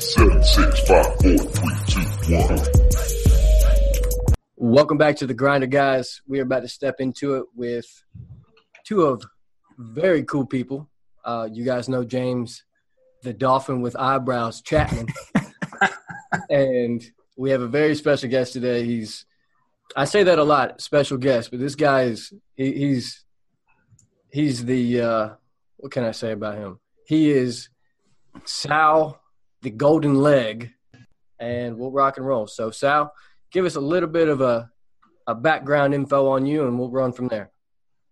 Seven, six, five, four, three, two, one. Welcome back to the Grinder, guys. We are about to step into it with two of very cool people. Uh, you guys know James, the dolphin with eyebrows, Chapman, and we have a very special guest today. He's, I say that a lot, special guest, but this guy is he, he's he's the uh, what can I say about him? He is Sal, the golden leg, and we'll rock and roll. So Sal, give us a little bit of a, a background info on you, and we'll run from there.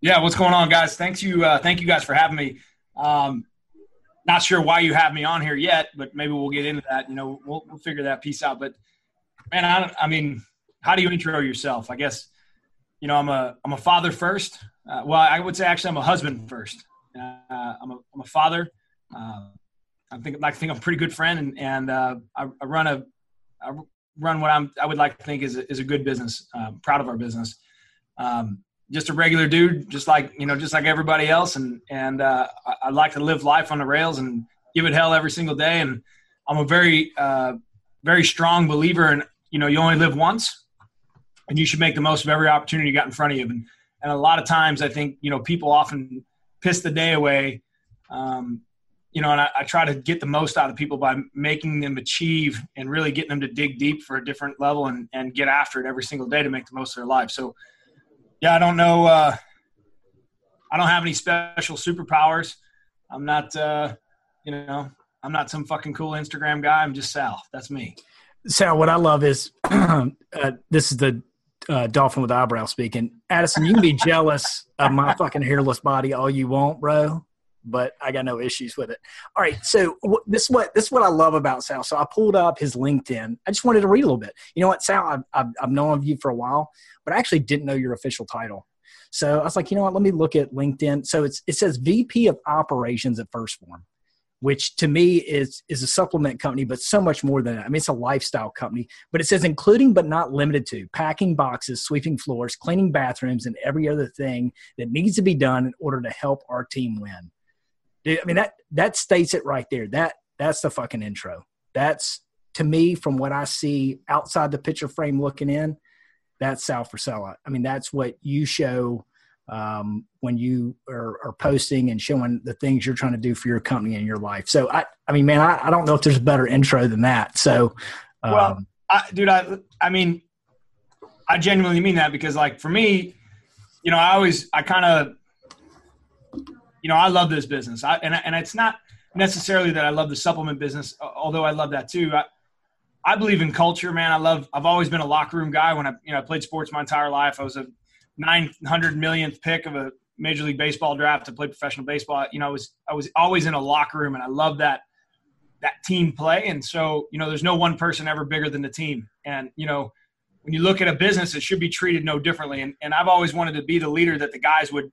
Yeah, what's going on, guys? Thanks you, uh, thank you guys for having me. Um, not sure why you have me on here yet, but maybe we'll get into that. You know, we'll, we'll figure that piece out. But man, I, I mean, how do you intro yourself? I guess, you know, I'm a I'm a father first. Uh, well, I would say actually I'm a husband first. Uh, I'm a I'm a father. Uh, I think like think I'm a pretty good friend, and and uh, I, I, run a I run what I'm I would like to think is a, is a good business. Uh, proud of our business. Um, just a regular dude, just like you know, just like everybody else, and and uh, I, I, like to live life on the rails and give it hell every single day. And I'm a very uh, very strong believer in you know you only live once, and you should make the most of every opportunity you got in front of you. And and a lot of times, I think you know people often piss the day away um, you know, and I, I, try to get the most out of people by making them achieve and really getting them to dig deep for a different level and, and get after it every single day to make the most of their life. So, yeah, I don't know. Uh, I don't have any special superpowers. I'm not, uh, you know, I'm not some fucking cool Instagram guy. I'm just Sal. That's me. Sal, what I love is uh, this is the uh, dolphin with eyebrow speaking. Addison, you can be jealous of my fucking hairless body all you want, bro but I got no issues with it. All right, so this is what this is what I love about Sal. So I pulled up his LinkedIn. I just wanted to read a little bit. You know what, Sal? I've, I've, I've known of you for a while, but I actually didn't know your official title. So I was like, you know what? Let me look at LinkedIn. So it's it says VP of Operations at 1st Phorm, which to me is is a supplement company, but so much more than that. I mean, it's a lifestyle company, but it says including but not limited to packing boxes, sweeping floors, cleaning bathrooms, and every other thing that needs to be done in order to help our team win. I mean that that states it right there. That that's the fucking intro. That's to me from what I see outside the picture frame looking in. That's Sal Frisella. I mean that's what you show um, when you are, are, posting and showing the things you're trying to do for your company and your life. So I I mean man I, I don't know if there's a better intro than that. So um, well, I, dude I I mean I genuinely mean that because like for me, you know I always I kind of you know, I love this business. I, and, and it's not necessarily that I love the supplement business, although I love that too. I, I believe in culture, man. I love, I've always been a locker room guy when I, you know, I played sports my entire life. I was a 900 millionth pick of a major league baseball draft to play professional baseball. You know, I was, I was always in a locker room and I love that, that team play. And so, you know, there's no one person ever bigger than the team. And, you know, when you look at a business, it should be treated no differently. And, and I've always wanted to be the leader that the guys would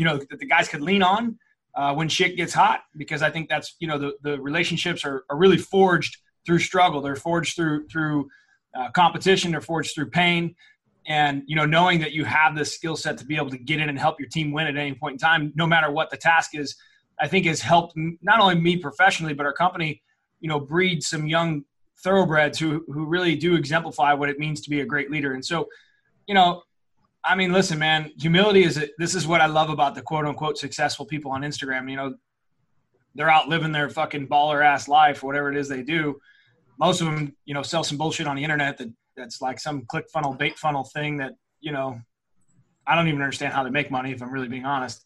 you know that the guys could lean on uh, when shit gets hot because I think that's you know the the relationships are, are really forged through struggle. They're forged through through uh, competition. They're forged through pain. And you know, knowing that you have the skill set to be able to get in and help your team win at any point in time, no matter what the task is, I think has helped not only me professionally, but our company, you know, breed some young thoroughbreds who who really do exemplify what it means to be a great leader. And so, you know, I mean, listen, man, humility is a, this is what I love about the quote unquote successful people on Instagram. You know, they're out living their fucking baller ass life, whatever it is they do. Most of them, you know, sell some bullshit on the internet that that's like some click funnel, bait funnel thing that, you know, I don't even understand how they make money if I'm really being honest.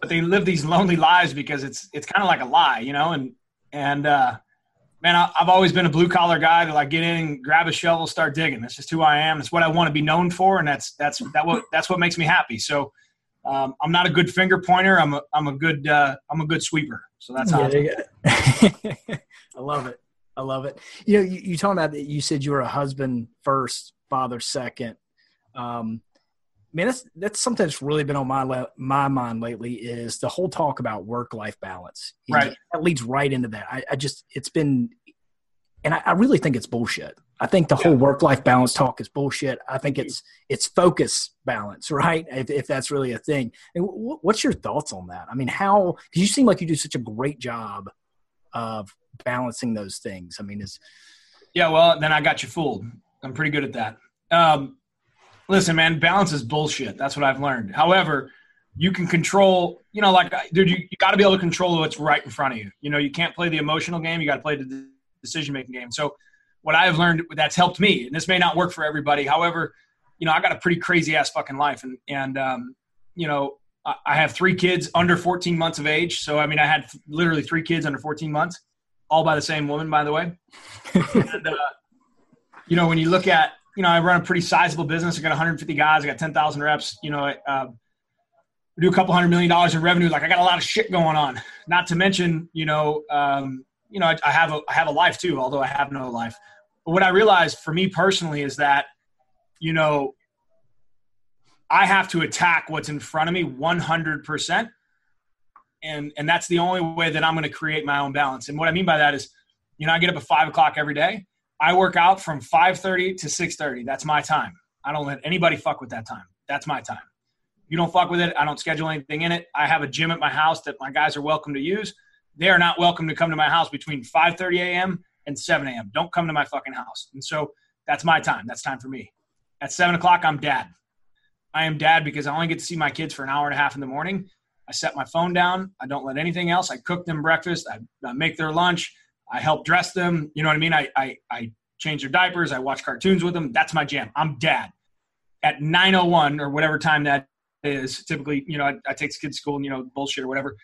But they live these lonely lives because it's it's kind of like a lie, you know, and and uh man, I, have always been a blue collar guy to like get in and grab a shovel, start digging. That's just who I am. It's what I want to be known for, and that's that's that what that's what makes me happy. So um, I'm not a good finger pointer. I'm a I'm a good uh, I'm a good sweeper. So that's how. Yeah, yeah. I love it. I love it. You know, you, you talking about that. You said you were a husband first, father second. Um, man, that's that's something that's really been on my my mind lately is the whole talk about work life balance. Right, that leads right into that. I, I just it's been, and I, I, really think it's bullshit. I think the yeah. whole work life balance talk is bullshit. I think it's it's focus balance, right? If, if that's really a thing. And what's your thoughts on that? I mean, how? Because you seem like you do such a great job of balancing those things? I mean, is Yeah, well, then I got you fooled. I'm pretty good at that. Um, listen, man, balance is bullshit. That's what I've learned. However, you can control, you know, like, dude, you, you got to be able to control what's right in front of you. You know, you can't play the emotional game. You got to play the decision making game. So, what I have learned that's helped me, and this may not work for everybody. However, you know, I got a pretty crazy ass fucking life, and and um, you know, I, I have three kids under 14 months of age. So, I mean, I had literally three kids under 14 months, all by the same woman, by the way. and, uh, you know, when you look at, you know, I run a pretty sizable business. I got 150 guys. I got 10,000 reps. You know, uh, do a couple hundred million dollars in revenue. Like I got a lot of shit going on. Not to mention, you know, um, you know, I, I have a I have a life too, although I have no life. But what I realized for me personally is that, you know, I have to attack what's in front of me 100%. And, and that's the only way that I'm going to create my own balance. And what I mean by that is, you know, I get up at five o'clock every day. I work out from 5:30 to 6:30. That's my time. I don't let anybody fuck with that time. That's my time. You don't fuck with it. I don't schedule anything in it. I have a gym at my house that my guys are welcome to use. They are not welcome to come to my house between 5:30 a.m. and 7 a.m. Don't come to my fucking house. And so that's my time. That's time for me. At seven o'clock, I'm dad. I am dad because I only get to see my kids for an hour and a half in the morning. I set my phone down. I don't let anything else. I cook them breakfast. I, I make their lunch. I help dress them. You know what I mean? I, I, I change their diapers. I watch cartoons with them. That's my jam. I'm dad. At 9:01 or whatever time that is, typically, you know, I, I take the kids to school and you know bullshit or whatever.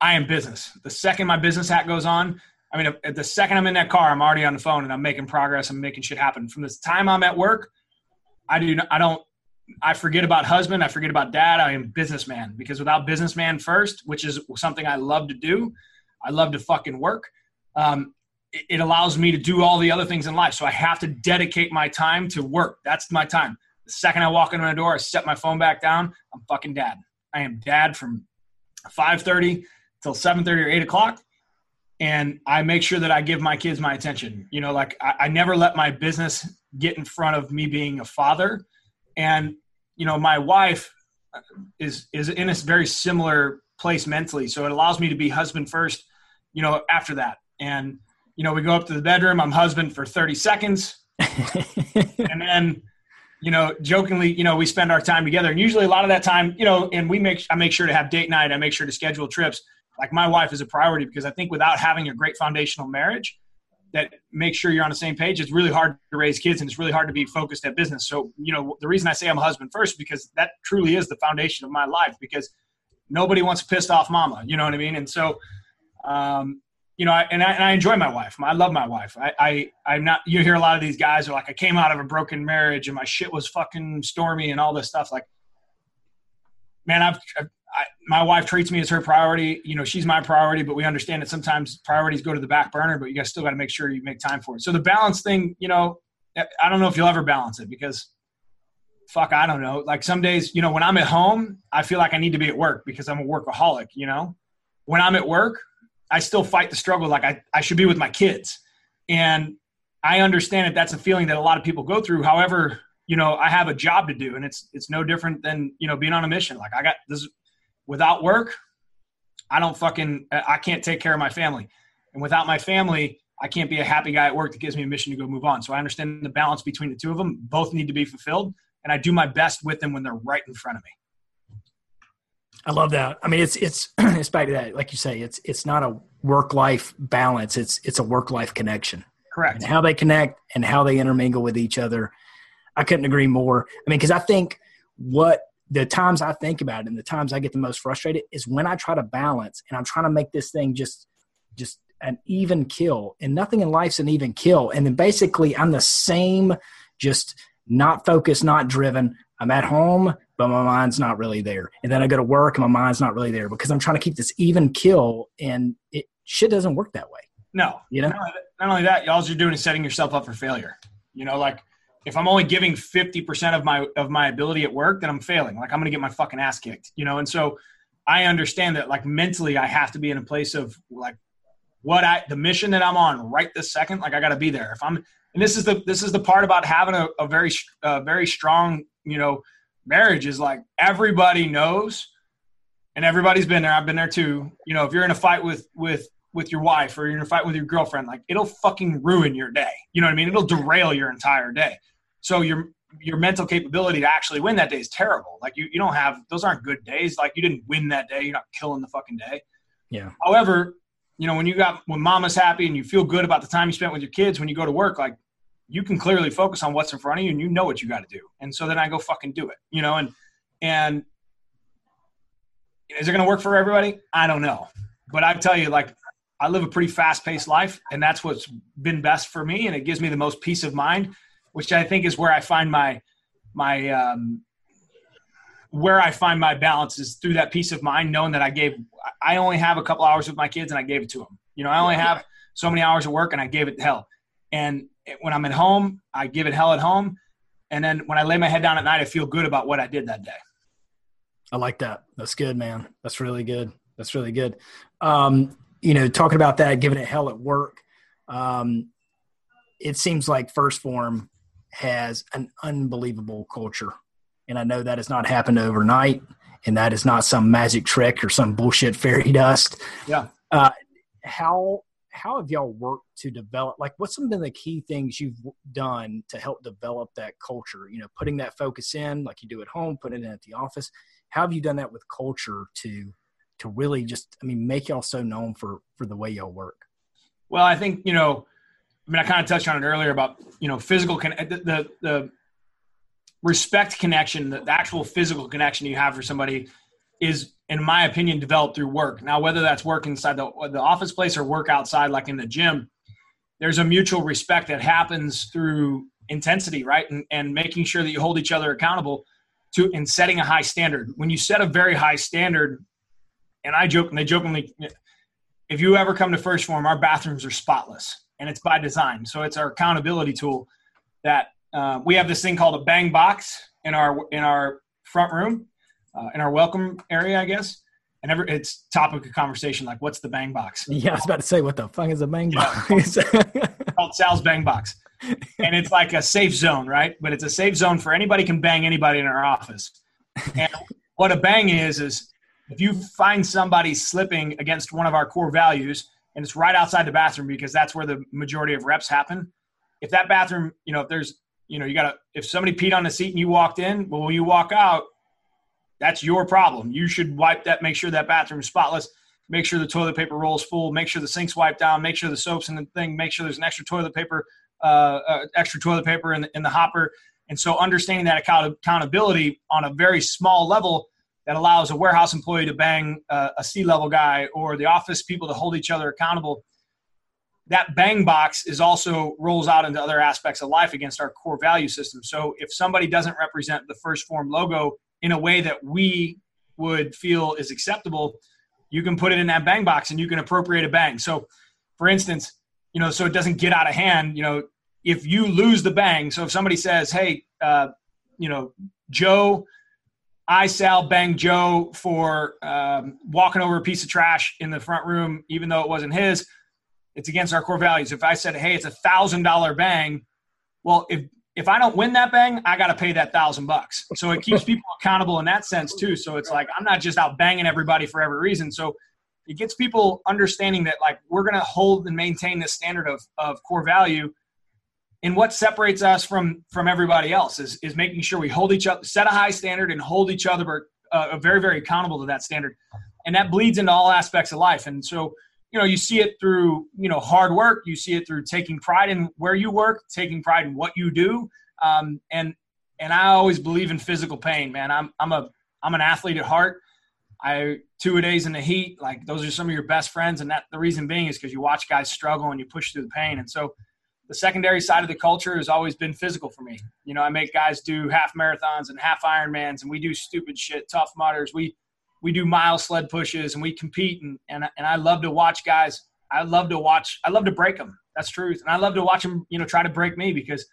I am business. The second my business hat goes on, I mean, the second I'm in that car, I'm already on the phone and I'm making progress. I'm making shit happen. From this time I'm at work, I do. I don't. I forget about husband. I forget about dad. I am businessman because without businessman first, which is something I love to do, I love to fucking work. Um, it, it allows me to do all the other things in life. So I have to dedicate my time to work. That's my time. The second I walk into my door, I set my phone back down. I'm fucking dad. I am dad from 5:30 till 7:30 or 8 o'clock, and I make sure that I give my kids my attention. You know, like I, I never let my business get in front of me being a father, and you know, my wife is is in a very similar place mentally, so it allows me to be husband first. You know, after that, and you know, we go up to the bedroom. I'm husband for 30 seconds, and then you know, jokingly, you know, we spend our time together, and usually a lot of that time, you know, and we make I make sure to have date night. I make sure to schedule trips. Like my wife is a priority because I think without having a great foundational marriage, that makes sure you're on the same page. It's really hard to raise kids, and it's really hard to be focused at business. So, you know, the reason I say I'm a husband first because that truly is the foundation of my life. Because nobody wants pissed off mama, you know what I mean? And so, um, you know, I, and, I, and I enjoy my wife. I love my wife. I, I, I'm not. You hear a lot of these guys are like, I came out of a broken marriage and my shit was fucking stormy and all this stuff. Like, man, I've, I, my wife treats me as her priority. You know, she's my priority, but we understand that sometimes priorities go to the back burner. But you guys still got to make sure you make time for it. So the balance thing, you know, I don't know if you'll ever balance it because, fuck, I don't know. Like some days, you know, when I'm at home, I feel like I need to be at work because I'm a workaholic. You know, when I'm at work, I still fight the struggle like I, I should be with my kids. And I understand that that's a feeling that a lot of people go through. However, you know, I have a job to do and it's it's no different than, you know, being on a mission. Like I got this without work, I don't fucking I can't take care of my family. And without my family, I can't be a happy guy at work that gives me a mission to go move on. So I understand the balance between the two of them. Both need to be fulfilled. And I do my best with them when they're right in front of me. I love that. I mean, it's it's it's back to that, like you say, it's it's not a work life balance. It's it's a work life connection. Correct. And how they connect and how they intermingle with each other. I couldn't agree more. I mean, because I think what the times I think about it and the times I get the most frustrated is when I try to balance and I'm trying to make this thing just just an even kill. And nothing in life's an even kill. And then basically I'm the same, just not focused, not driven. I'm at home, but my mind's not really there. And then I go to work and my mind's not really there because I'm trying to keep this even kill and it shit doesn't work that way. No. You know? Not only that- not only that, all you're doing is setting yourself up for failure. You know, like if I'm only giving 50% of my of my ability at work, then I'm failing. Like I'm gonna get my fucking ass kicked. You know, and so I understand that like mentally I have to be in a place of like what I the mission that I'm on right this second, like I gotta be there. If I'm and this is the this is the part about having a, a very uh, very strong, you know, marriage is like everybody knows and everybody's been there. I've been there too. You know, if you're in a fight with with with your wife or you're in a fight with your girlfriend, like it'll fucking ruin your day. You know what I mean? It'll derail your entire day. So your your mental capability to actually win that day is terrible. Like you, you don't have those aren't good days. Like you didn't win that day. You're not killing the fucking day. Yeah. However, you know, when you got when mama's happy and you feel good about the time you spent with your kids when you go to work, like you can clearly focus on what's in front of you and you know what you got to do. And so then I go fucking do it, you know, and and is it going to work for everybody? I don't know. But I tell you like I live a pretty fast-paced life and that's what's been best for me and it gives me the most peace of mind, which I think is where I find my my um where I find my balance is through that peace of mind, knowing that I gave, I only have a couple hours with my kids and I gave it to them. You know, I only have so many hours of work and I gave it to hell. And when I'm at home, I give it hell at home. And then when I lay my head down at night, I feel good about what I did that day. I like that. That's good, man. That's really good. That's really good. Um, you know, talking about that, giving it hell at work. Um, it seems like 1st Phorm has an unbelievable culture and I know that has not happened overnight, and that is not some magic trick or some bullshit fairy dust. Yeah. Uh, how how have y'all worked to develop? Like, what's some of the key things you've done to help develop that culture? You know, putting that focus in, like you do at home, putting it in at the office. How have you done that with culture to to really just, I mean, make y'all so known for for the way y'all work? Well, I think you know. I mean, I kind of touched on it earlier about you know physical con- the, the the respect connection, the, actual physical connection you have for somebody is, in my opinion, developed through work. Now, whether that's work inside the, the office place or work outside, like in the gym, there's a mutual respect that happens through intensity, right? And, and making sure that you hold each other accountable to and setting a high standard. When you set a very high standard, and I joke and they jokingly, if you ever come to 1st Phorm, our bathrooms are spotless, and it's by design. So it's our accountability tool that uh, we have this thing called a bang box in our in our front room, uh, in our welcome area, I guess. And every, it's topic of conversation like, what's the bang box? Yeah, I was about to say, what the fuck is a bang Yeah. box? called Sal's Bang Box. And it's like a safe zone, right? But it's a safe zone for anybody can bang anybody in our office. And what a bang is, is if you find somebody slipping against one of our core values and it's right outside the bathroom because that's where the majority of reps happen. If that bathroom, you know, if there's, you know, you got to, if somebody peed on the seat and you walked in, well, when you walk out, that's your problem. You should wipe that, make sure that bathroom is spotless, make sure the toilet paper roll is full, make sure the sink's wiped down, make sure the soap's in the thing, make sure there's an extra toilet paper, uh, uh, extra toilet paper in the, in the hopper. And so understanding that account- accountability on a very small level that allows a warehouse employee to bang uh, a C-level guy or the office people to hold each other accountable. That bang box is also rolls out into other aspects of life against our core value system. So if somebody doesn't represent the 1st Phorm logo in a way that we would feel is acceptable, you can put it in that bang box and you can appropriate a bang. So, for instance, you know, so it doesn't get out of hand. You know, if you lose the bang, so if somebody says, "Hey, uh, you know, Joe, I Sal banged Joe for um, walking over a piece of trash in the front room, even though it wasn't his," it's against our core values. If I said, "Hey, it's a thousand dollar bang," well, if if I don't win that bang, I got to pay that thousand bucks. So it keeps people accountable in that sense too. So it's like I'm not just out banging everybody for every reason. So it gets people understanding that like we're going to hold and maintain this standard of of core value. And what separates us from from everybody else is is making sure we hold each other, set a high standard, and hold each other uh, very very accountable to that standard. And that bleeds into all aspects of life. And so you know you see it through you know hard work you see it through taking pride in where you work taking pride in what you do um, and and i always believe in physical pain man. I'm i'm a i'm an athlete at heart. I two a days in the heat like those are some of your best friends and that the reason being is because you watch guys struggle and you push through the pain and so the secondary side of the culture has always been physical for me. You know i make guys do half marathons and half ironmans and we do stupid shit Tough Mudders. We we do mile sled pushes and we compete and, and and I love to watch guys. I love to watch. I love to break them. That's truth. And I love to watch them, you know, try to break me because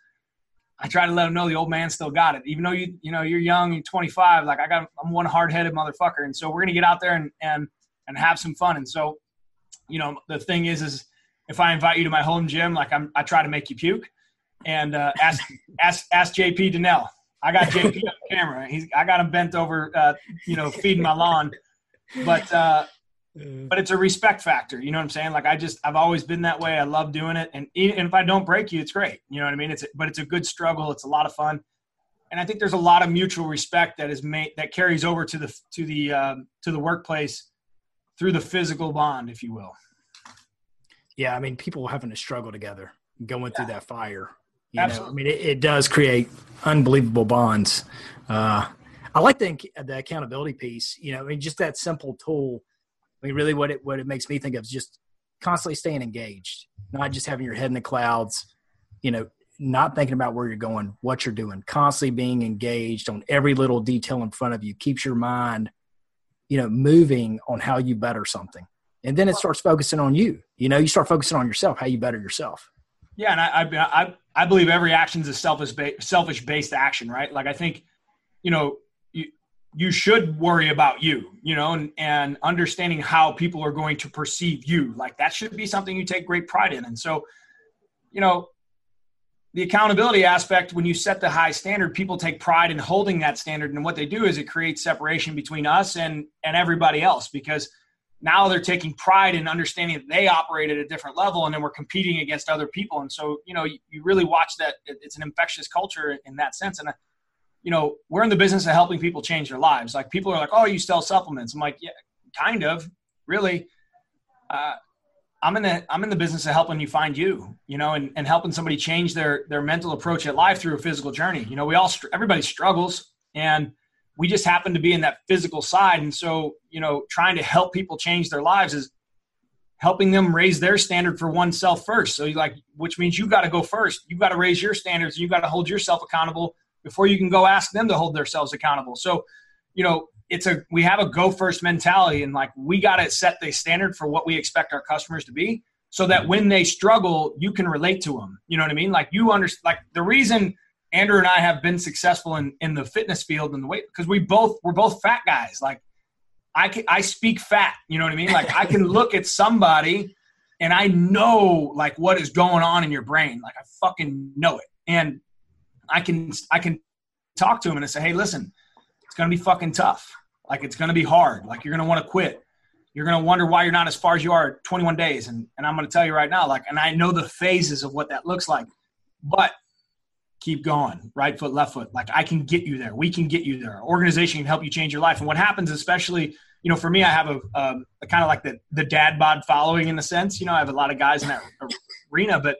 I try to let them know the old man still got it. Even though you you know you're young, you're 25. Like I got, I'm one hard headed motherfucker. And so we're gonna get out there and and and have some fun. And so, you know, the thing is, is if I invite you to my home gym, like I'm, I try to make you puke. And uh, ask ask ask JP Donnell. I got JP on camera. He's I got him bent over, uh, you know, feeding my lawn. But uh, but it's a respect factor. You know what I'm saying? Like I just I've always been that way. I love doing it, and and if I don't break you, it's great. You know what I mean? It's but it's a good struggle. It's a lot of fun, and I think there's a lot of mutual respect that is made that carries over to the to the um, to the workplace through the physical bond, if you will. Yeah, I mean, people having to struggle together, going yeah. through that fire. You Absolutely. Know? I mean, it, it, does create unbelievable bonds. Uh, I like the, the accountability piece. You know, I mean, just that simple tool. I mean, really, what it what it makes me think of is just constantly staying engaged, not just having your head in the clouds. You know, not thinking about where you're going, what you're doing, constantly being engaged on every little detail in front of you keeps your mind, you know, moving on how you better something. And then it starts focusing on you. You know, you start focusing on yourself, how you better yourself. Yeah, and I I I believe every action is a selfish selfish based action, right? Like I think, you know, you you should worry about you, you know, and and understanding how people are going to perceive you. Like that should be something you take great pride in. And so, you know, the accountability aspect when you set the high standard people take pride in holding that standard and what they do is it creates separation between us and and everybody else because now they're taking pride in understanding that they operate at a different level and then we're competing against other people. And so you know you, you really watch that it's an infectious culture in that sense. And uh, you know we're in the business of helping people change their lives. Like people are like oh you sell supplements. I'm like yeah kind of really. Uh, i'm in the i'm in the business of helping you find you you know and, and helping somebody change their their mental approach at life through a physical journey. You know we all everybody struggles. And we just happen to be in that physical side. And so you know trying to help people change their lives is helping them raise their standard for oneself first. So you like which means you got to go first. You got to raise your standards you got to hold yourself accountable before you can go ask them to hold themselves accountable. So you know it's a we have a go first mentality and like we got to set the standard for what we expect our customers to be so that when they struggle you can relate to them you know what i mean? Like you understand like the reason Andrew and I have been successful in, in the fitness field and the weight because we both we're both fat guys. Like I can I speak fat, you know what I mean? Like I can look at somebody and I know like what is going on in your brain. Like I fucking know it. And I can I can talk to him and I say, hey, listen, it's gonna be fucking tough. Like it's gonna be hard. Like you're gonna want to quit. You're gonna wonder why you're not as far as you are 21 days. And and I'm gonna tell you right now, like, and I know the phases of what that looks like. But keep going right foot left foot. Like i can get you there. We can get you there. Our organization can help you change your life. And what happens especially you know for me i have a, um, a kind of like the, the dad bod following in the sense. You know i have a lot of guys in that arena but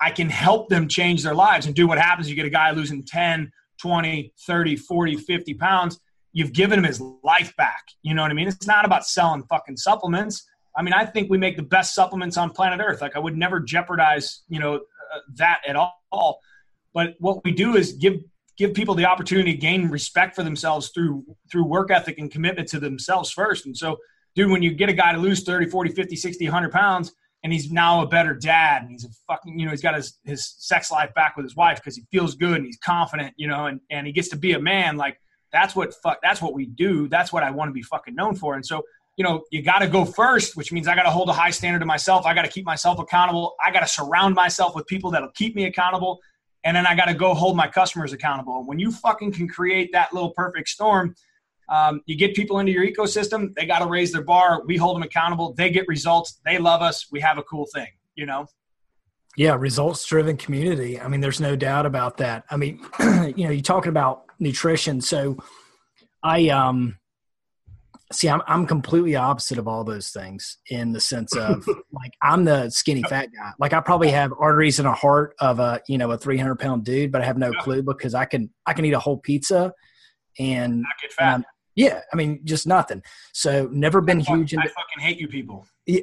i can help them change their lives and do what happens. You get a guy losing 10 20 30 40 50 pounds. You've given him his life back. You know what i mean? It's not about selling fucking supplements. I mean i think we make the best supplements on planet earth. Like i would never jeopardize you know uh, that at all but what we do is give give people the opportunity to gain respect for themselves through through work ethic and commitment to themselves first. And so, dude, when you get a guy to lose 30, 40, 50, 60, 100 pounds, and he's now a better dad, and he's a fucking, you know, he's got his, his sex life back with his wife because he feels good and he's confident, you know, and, and he gets to be a man. Like, that's what fuck, that's what we do. That's what I want to be fucking known for. And so, you know, you got to go first, which means I got to hold a high standard to myself. I got to keep myself accountable. I got to surround myself with people that'll keep me accountable and then I got to go hold my customers accountable. When you fucking can create that little perfect storm, um, you get people into your ecosystem. They got to raise their bar. We hold them accountable. They get results. They love us. We have a cool thing. You know. Yeah, results driven community. I mean, there's no doubt about that. I mean, you know, you're talking about nutrition. So, I um, see i'm i'm completely opposite of all those things in the sense of like i'm the skinny fat guy. Like i probably have arteries and a heart of a you know a 300 pound dude but i have no yeah. clue because i can i can eat a whole pizza and, Not get fat. And yeah i mean just nothing. So never been I huge fucking, i fucking hate you people. Yeah,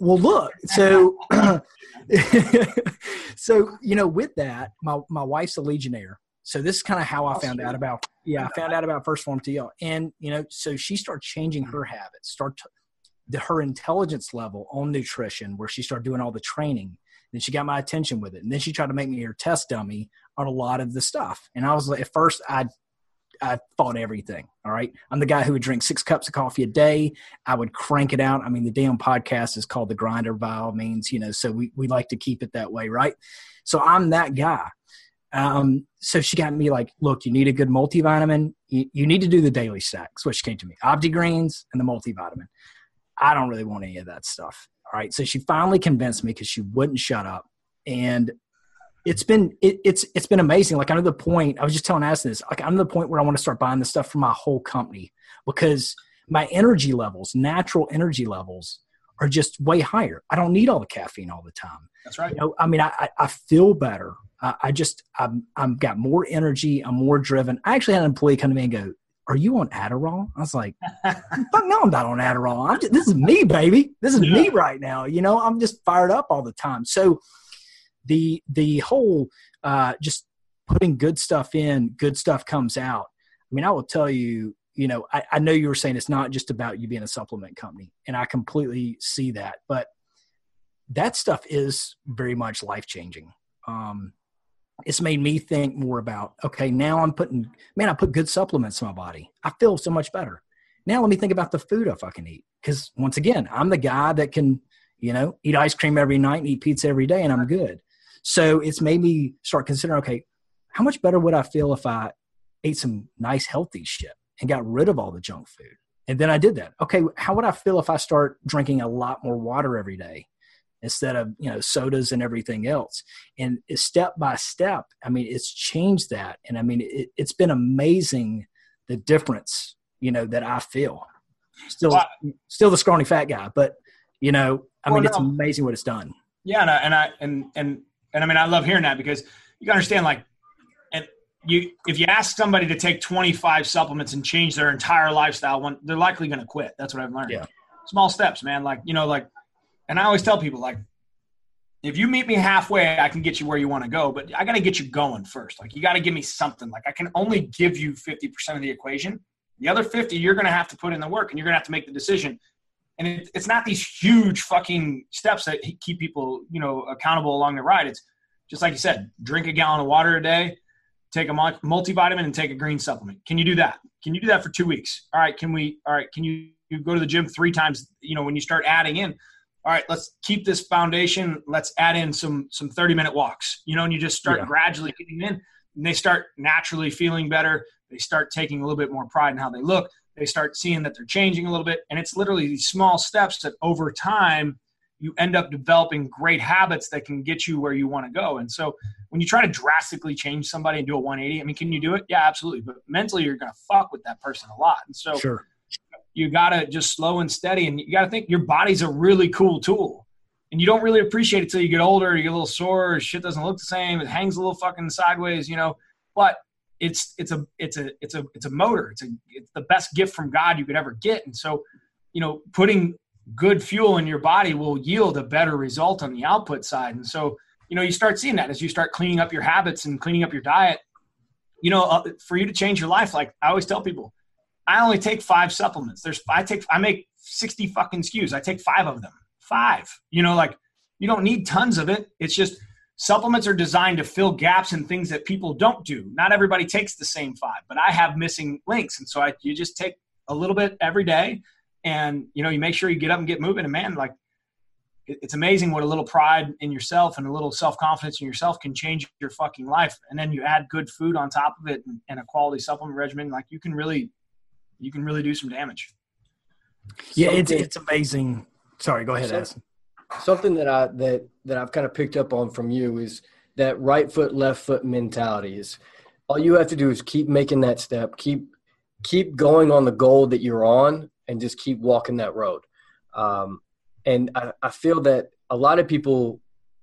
well look so so you know with that my my wife's a legionnaire so this is kind of how I found out about yeah, I found out about 1st Phorm TL. And you know, so she started changing mm-hmm. her habits, start to, the, her intelligence level on nutrition, where she started doing all the training. Then she got my attention with it, and then she tried to make me her test dummy on a lot of the stuff. And I was like, at first, I I fought everything. All right. I'm the guy who would drink six cups of coffee a day. I would crank it out. I mean, the damn podcast is called The Grinder by all means, you know, so we, we like to keep it that way, right? So I'm that guy. Um, so she got me like, look, you need a good multivitamin. You, you need to do the daily stacks, which came to me, Opti Greens and the multivitamin. I don't really want any of that stuff. All right. So she finally convinced me because she wouldn't shut up. And it's been it, it's it's been amazing. Like I'm to the point, I was just telling Addison this, like I'm to the point where I want to start buying this stuff for my whole company because my energy levels, natural energy levels, are just way higher. I don't need all the caffeine all the time. That's right. You know, I mean, I, I, I feel better. I, I just, I'm, I'm got more energy. I'm more driven. I actually had an employee come to me and go, are you on Adderall? I was like, fuck no, I'm not on Adderall. I'm just, this is me, baby. This is me right now. You know, I'm just fired up all the time. So the, the whole, uh, just putting good stuff in, good stuff comes out. I mean, I will tell you, you know, I, I know you were saying it's not just about you being a supplement company, and I completely see that, but that stuff is very much life changing. Um, it's made me think more about okay now i'm putting man i put good supplements in my body. I feel so much better. Now let me think about the food i fucking eat because once again i'm the guy that can you know eat ice cream every night and eat pizza every day and i'm good. So it's made me start considering okay how much better would i feel if i ate some nice healthy shit and got rid of all the junk food. And then i did that. Okay how would i feel if i start drinking a lot more water every day instead of you know sodas and everything else? And step by step i mean it's changed that. And i mean it, has been amazing the difference you know that i feel. Still well, still the scrawny fat guy but you know i well, mean no. it's amazing what it's done. Yeah and I, and I and and and i mean i love hearing that because you understand like you if you ask somebody to take 25 supplements and change their entire lifestyle one they're likely going to quit that's what i've learned yeah small steps man like you know like and I always tell people like, if you meet me halfway, I can get you where you want to go, but I got to get you going first. Like you got to give me something. Like I can only give you 50% of the equation. The other 50, you're going to have to put in the work and you're going to have to make the decision. And it, it's not these huge fucking steps that keep people, you know, accountable along the ride. It's just like you said, drink a gallon of water a day, take a multivitamin and take a green supplement. Can you do that? Can you do that for two weeks? All right. Can we, all right. Can you, you go to the gym three times, you know, when you start adding in, all right, let's keep this foundation. Let's add in some some 30 minute walks. You know, and you just start yeah. gradually getting in, and they start naturally feeling better. They start taking a little bit more pride in how they look. They start seeing that they're changing a little bit, and it's literally these small steps that over time you end up developing great habits that can get you where you want to go. And so when you try to drastically change somebody and do a 180, I mean, can you do it? Yeah, absolutely. But mentally, you're going to fuck with that person a lot. And so sure you got to just slow and steady. And you got to think your body's a really cool tool. And you don't really appreciate it till you get older, you get a little sore, shit doesn't look the same, it hangs a little fucking sideways, you know. But it's it's a it's a it's a it's a motor. It's a it's the best gift from God you could ever get. And so, you know, putting good fuel in your body will yield a better result on the output side. And so, you know, you start seeing that as you start cleaning up your habits and cleaning up your diet. You know, uh, for you to change your life, like I always tell people, I only take five supplements. There's I take I make 60 fucking SKUs. I take five of them. Five. You know, like you don't need tons of it. It's just supplements are designed to fill gaps and things that people don't do. Not everybody takes the same five, but I have missing links. And so I you just take a little bit every day and you know, you make sure you get up and get moving. And man, like it's amazing what a little pride in yourself and a little self-confidence in yourself can change your fucking life and then you add good food on top of it and, and a quality supplement regimen like you can really you can really do some damage. Yeah, something, it's it's amazing. Sorry, go ahead, something, something that I that that I've kind of picked up on from you is that right foot left foot mentality is all you have to do is keep making that step, keep keep going on the goal that you're on, and just keep walking that road. Um, and I, I feel that a lot of people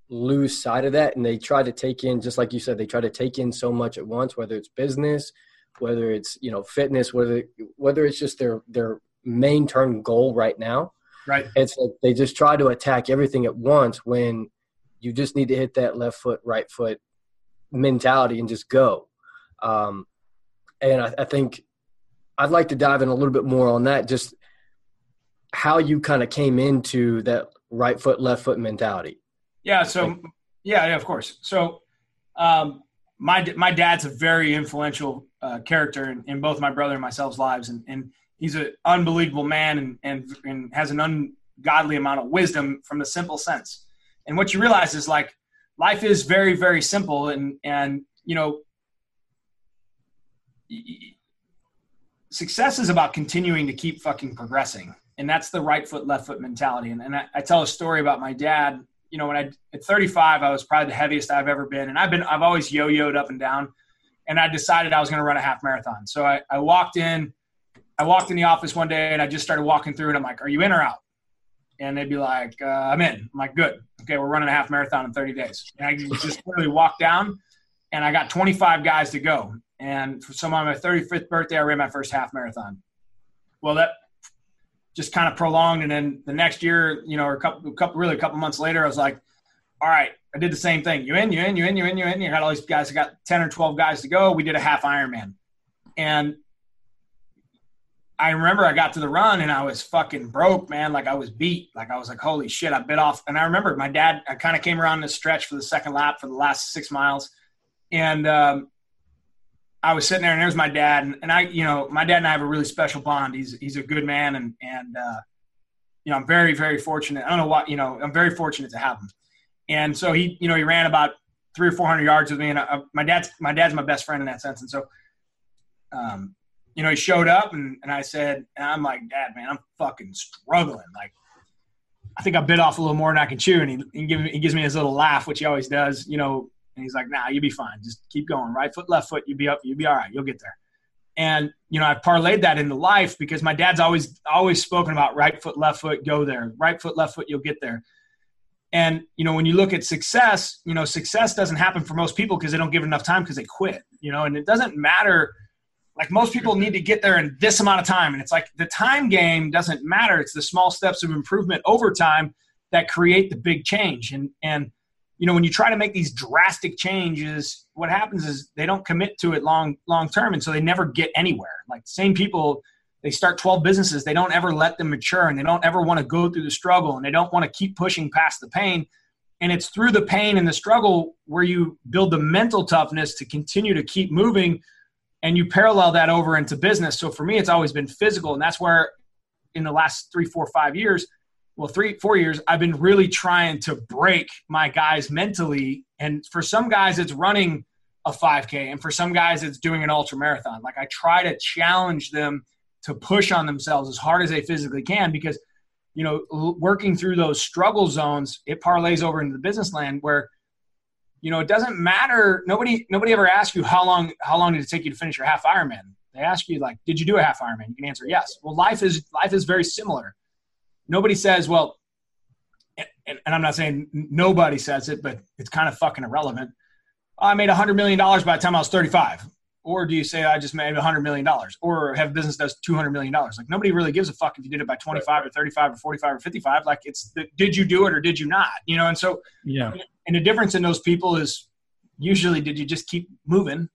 lose sight of that and they try to take in just like you said they try to take in so much at once whether it's business whether it's you know fitness, whether whether it's just their their main term goal right now. Right. It's like they just try to attack everything at once when you just need to hit that left foot, right foot mentality and just go. Um, and I, I think I'd like to dive in a little bit more on that, just how you kind of came into that right foot, left foot mentality. Yeah. So, yeah, yeah, of course. So, um, my my dad's a very influential uh, character in, in, both my brother and myself's lives, and, and he's an unbelievable man and, and and has an ungodly amount of wisdom from the simple sense. And what you realize is like life is very very simple, and and you know success is about continuing to keep fucking progressing. And that's the right foot, left foot mentality. And, and I, I tell a story about my dad. You know, when I at 35, I was probably the heaviest I've ever been, and I've been I've always yo-yoed up and down. And I decided I was going to run a half marathon. So I, I walked in, I walked in the office one day, and I just started walking through, and I'm like, "Are you in or out?" And they'd be like, uh, "I'm in." I'm like, "Good, okay, we're running a half marathon in 30 days." And I just literally walked down, and I got 25 guys to go. And for some on my 35th birthday, I ran my first half marathon. Well, that just kind of prolonged. And then the next year, you know, or a couple, a couple, really a couple months later, I was like, all right, I did the same thing. You in, you in, you in, you in, you in. You had all these guys. I got 10 or 12 guys to go. We did a half Ironman. And I remember I got to the run and I was fucking broke, man. Like I was beat. Like I was like, holy shit, I bit off. And I remember my dad, I kind of came around this stretch for the second lap for the last six miles. And um, I was sitting there and there's my dad. And, and, I, you know, my dad and I have a really special bond. He's, he's a good man. And, and, uh, you know, I'm very, very fortunate. I don't know what, you know, I'm very fortunate to have him. And so he, you know, he ran about three or 400 yards with me. And I, my dad's, my dad's my best friend in that sense. And so, um, you know, he showed up and, and I said, and I'm like, Dad, man, I'm fucking struggling. Like, I think I bit off a little more than I can chew. And he, he, give, he gives me his little laugh, which he always does, you know, and he's like, nah, you'll be fine. Just keep going. Right foot, left foot, you'll be up, you'll be all right. You'll get there. And, you know, I've parlayed that into life because my dad's always, always spoken about right foot, left foot, go there. Right foot, left foot, you'll get there. And, you know, when you look at success, you know, success doesn't happen for most people because they don't give enough time because they quit, you know, and it doesn't matter – like most people need to get there in this amount of time. And it's like the time game doesn't matter. It's the small steps of improvement over time that create the big change. And, and, you know, when you try to make these drastic changes, what happens is they don't commit to it long, long term. And so they never get anywhere. Like same people, they start 12 businesses. They don't ever let them mature and they don't ever want to go through the struggle and they don't want to keep pushing past the pain. And it's through the pain and the struggle where you build the mental toughness to continue to keep moving and you parallel that over into business. So for me, it's always been physical, and that's where in the last three, four, five years, well, three, four years, I've been really trying to break my guys mentally. And for some guys, it's running a 5K, and for some guys, it's doing an ultra marathon. Like I try to challenge them to push on themselves as hard as they physically can because you know working through those struggle zones it parlays over into the business land where you know, it doesn't matter. Nobody, nobody ever asks you how long, how long did it take you to finish your half Ironman? They ask you like, did you do a half Ironman? You can answer yes. Well, life is, life is very similar. Nobody says, well, and, and I'm not saying nobody says it, but it's kind of fucking irrelevant. I made a hundred million dollars by the time I was 35. Or do you say I just made a hundred million dollars or have a business does 200 million dollars? Like nobody really gives a fuck if you did it by 25 or 35 or 45 or 55. Like it's the, did you do it or did you not? You know? And so, yeah and the difference in those people is usually did you just keep moving?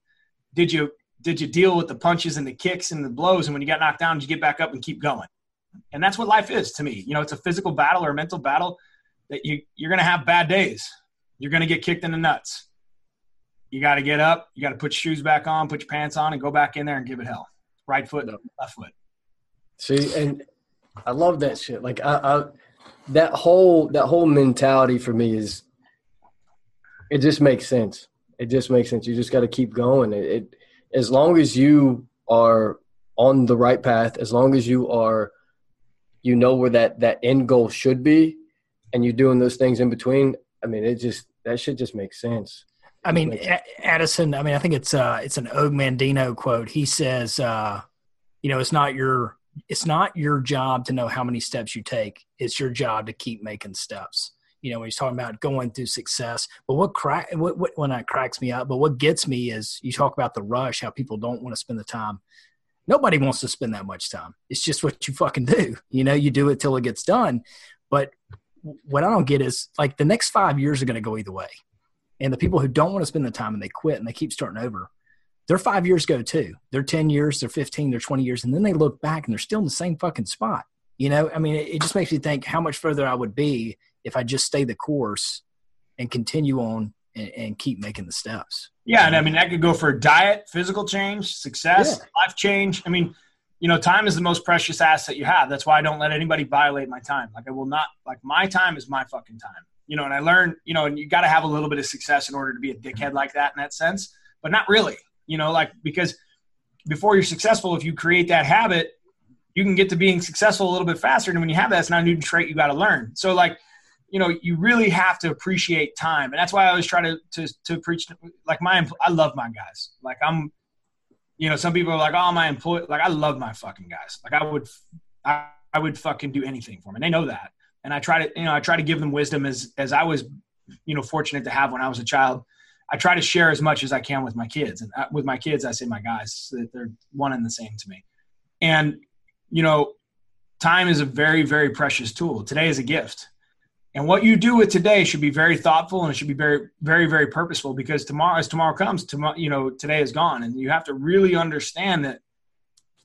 Did you did you deal with the punches and the kicks and the blows? And when you got knocked down, did you get back up and keep going? And that's what life is to me. You know, it's a physical battle or a mental battle that you you're gonna have bad days. You're gonna get kicked in the nuts. You got to get up. You got to put your shoes back on, put your pants on, and go back in there and give it hell. Right foot, left foot. See, and I love that shit. Like I, I that whole that whole mentality for me is it just makes sense. It just makes sense. You just got to keep going. It, it, as long as you are on the right path, as long as you are, you know where that that end goal should be, and you're doing those things in between. I mean, it just that should just make sense. I mean, Addison. I mean, I think it's uh, it's an Og Mandino quote. He says, uh, you know, it's not your it's not your job to know how many steps you take. It's your job to keep making steps you know, when he's talking about going through success. But what crack, what, what when that cracks me up, but what gets me is you talk about the rush, how people don't want to spend the time. Nobody wants to spend that much time. It's just what you fucking do. You know, you do it till it gets done. But what I don't get is like the next five years are going to go either way. And the people who don't want to spend the time and they quit and they keep starting over, their five years go too. They're 10 years, they're 15, they're 20 years. And then they look back and they're still in the same fucking spot. You know, I mean, it, it just makes me think how much further I would be if I just stay the course and continue on and, and keep making the steps. Yeah, and I mean that could go for diet, physical change, success, yeah. life change. I mean, you know, time is the most precious asset you have. That's why I don't let anybody violate my time. Like I will not like my time is my fucking time. You know, and I learned, you know, and you got to have a little bit of success in order to be a dickhead like that in that sense, but not really. You know, like because before you're successful, if you create that habit, you can get to being successful a little bit faster. And when you have that, it's not a new trait you got to learn. So like, you know, you really have to appreciate time. And that's why I always try to, to, to preach, like my, I love my guys. Like I'm, you know, some people are like, oh, my employee, like I love my fucking guys. Like I would, I, I would fucking do anything for them. And they know that. And I try to, you know, I try to give them wisdom as, as I was, you know, fortunate to have when I was a child. I try to share as much as I can with my kids. And uh, with my kids, I say my guys, so that they're one and the same to me. And, you know, time is a very, very precious tool. Today is a gift. And what you do with today should be very thoughtful and it should be very, very, very purposeful because tomorrow, as tomorrow comes, tomorrow, you know, today is gone. And you have to really understand that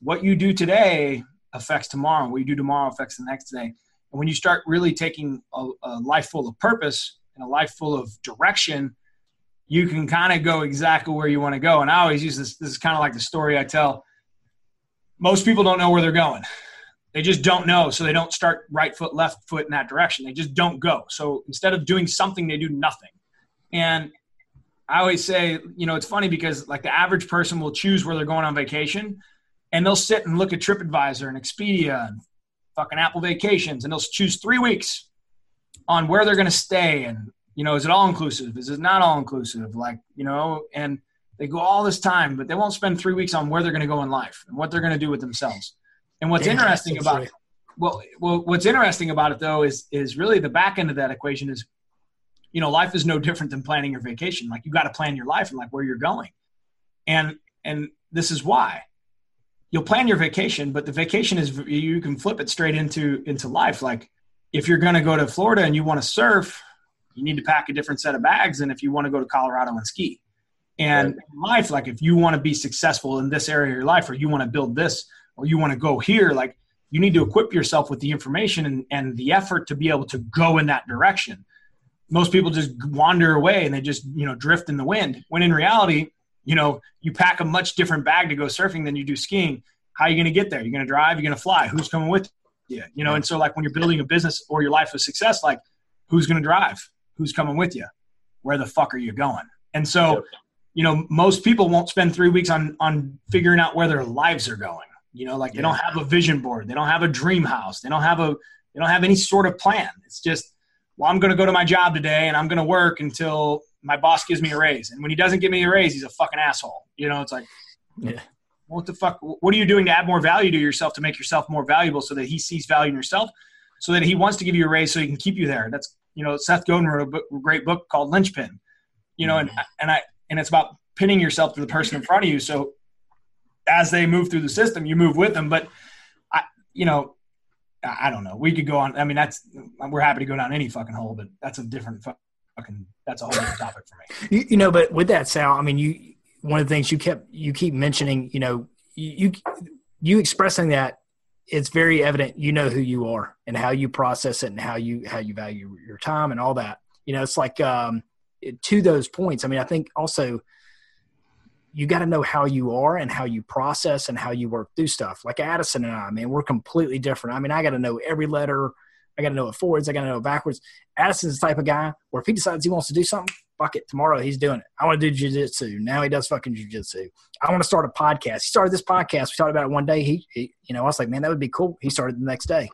what you do today affects tomorrow. What you do tomorrow affects the next day. And when you start really taking a, a life full of purpose and a life full of direction, you can kind of go exactly where you want to go. And I always use this. This is kind of like the story I tell. Most people don't know where they're going they just don't know so they don't start right foot left foot in that direction. They just don't go. So instead of doing something they do nothing. And i always say you know it's funny because like the average person will choose where they're going on vacation and they'll sit and look at tripadvisor and expedia and fucking apple vacations and they'll choose three weeks on where they're going to stay and you know is it all inclusive is it not all inclusive like you know and they go all this time but they won't spend three weeks on where they're going to go in life and what they're going to do with themselves and what's yeah, interesting about it, well, well, what's interesting about it though is is really the back end of that equation is, you know, life is no different than planning your vacation. Like you got to plan your life and like where you're going, and and this is why you'll plan your vacation, but the vacation is you can flip it straight into into life. Like if you're going to go to Florida and you want to surf, you need to pack a different set of bags than if you want to go to Colorado and ski. And right. life, like if you want to be successful in this area of your life, or you want to build this or you want to go here like you need to equip yourself with the information and, and the effort to be able to go in that direction. Most people just wander away and they just you know drift in the wind when in reality you know you pack a much different bag to go surfing than you do skiing. How are you going to get there? You're going to drive? You're going to fly? Who's coming with you? You know and so like when you're building a business or your life of success like who's going to drive? Who's coming with you? Where the fuck are you going? And so you know most people won't spend three weeks on on figuring out where their lives are going you know, like they don't have a vision board, they don't have a dream house, they don't have a they don't have any sort of plan. It's just, well, I'm going to go to my job today and I'm going to work until my boss gives me a raise. And when he doesn't give me a raise, he's a fucking asshole. You know, it's like, yeah. What the fuck? What are you doing to add more value to yourself to make yourself more valuable so that he sees value in yourself, so that he wants to give you a raise so he can keep you there? That's you know, Seth Godin wrote a, book, a great book called Linchpin. You know, mm-hmm. and and I and it's about pinning yourself to the person in front of you. So as they move through the system, you move with them. But I, you know, I don't know. We could go on. I mean, that's we're happy to go down any fucking hole, but that's a different fucking. That's a whole other topic for me. You, you, know, but with that, Sal, I mean, you one of the things you kept you keep mentioning. You know, you you expressing that it's very evident. You know who you are and how you process it and how you how you value your time and all that. You know, it's like um, to those points. I mean, I think also you got to know how you are and how you process and how you work through stuff. Like Addison and I, man, we're completely different. I mean, I got to know every letter. I got to know it forwards. I got to know it backwards. Addison's the type of guy where if he decides he wants to do something, fuck it. Tomorrow he's doing it. I want to do jujitsu. Now he does fucking jujitsu. I want to start a podcast. He started this podcast. We talked about it one day. He, he, you know, I was like, man, that would be cool. He started the next day.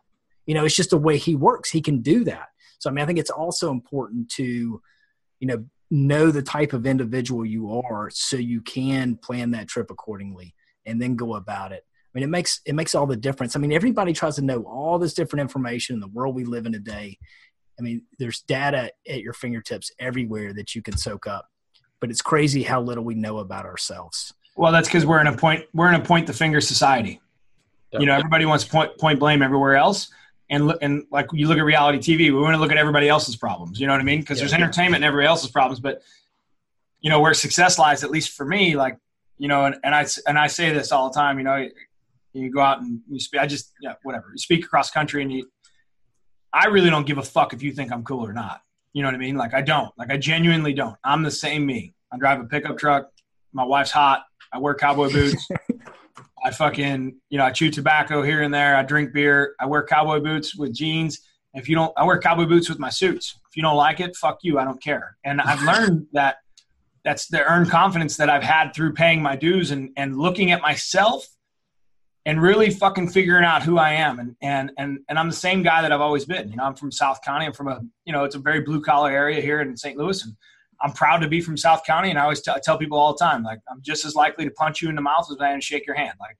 You know, it's just the way he works. He can do that. So, I mean, I think it's also important to, you know, know the type of individual you are so you can plan that trip accordingly and then go about it. I mean, it makes it makes all the difference. I mean, everybody tries to know all this different information in the world we live in today. I mean, there's data at your fingertips everywhere that you can soak up, but it's crazy how little we know about ourselves. Well, that's because we're in a point we're in a point the finger society. Yep. You know, everybody wants point point blame everywhere else and look and like you look at reality TV, we want to look at everybody else's problems. You know what I mean? Because yeah, there's entertainment in everybody else's problems, but you know where success lies, at least for me, like you know, and, and I and I say this all the time. You know, you go out and you speak. I just yeah, whatever. You speak across country, and you. I really don't give a fuck if you think I'm cool or not. You know what I mean? Like I don't. Like I genuinely don't. I'm the same me. I drive a pickup truck. My wife's hot. I wear cowboy boots. I fucking, you know, I chew tobacco here and there. I drink beer. I wear cowboy boots with jeans. If you don't, I wear cowboy boots with my suits. If you don't like it, fuck you. I don't care. And I've learned that that's the earned confidence that I've had through paying my dues and, and looking at myself and really fucking figuring out who I am. And, and, and, and I'm the same guy that I've always been. You know, I'm from South County. I'm from a, you know, it's a very blue collar area here in St. Louis. And I'm proud to be from South County. And I always t- tell people all the time, like, I'm just as likely to punch you in the mouth as I am to shake your hand. Like,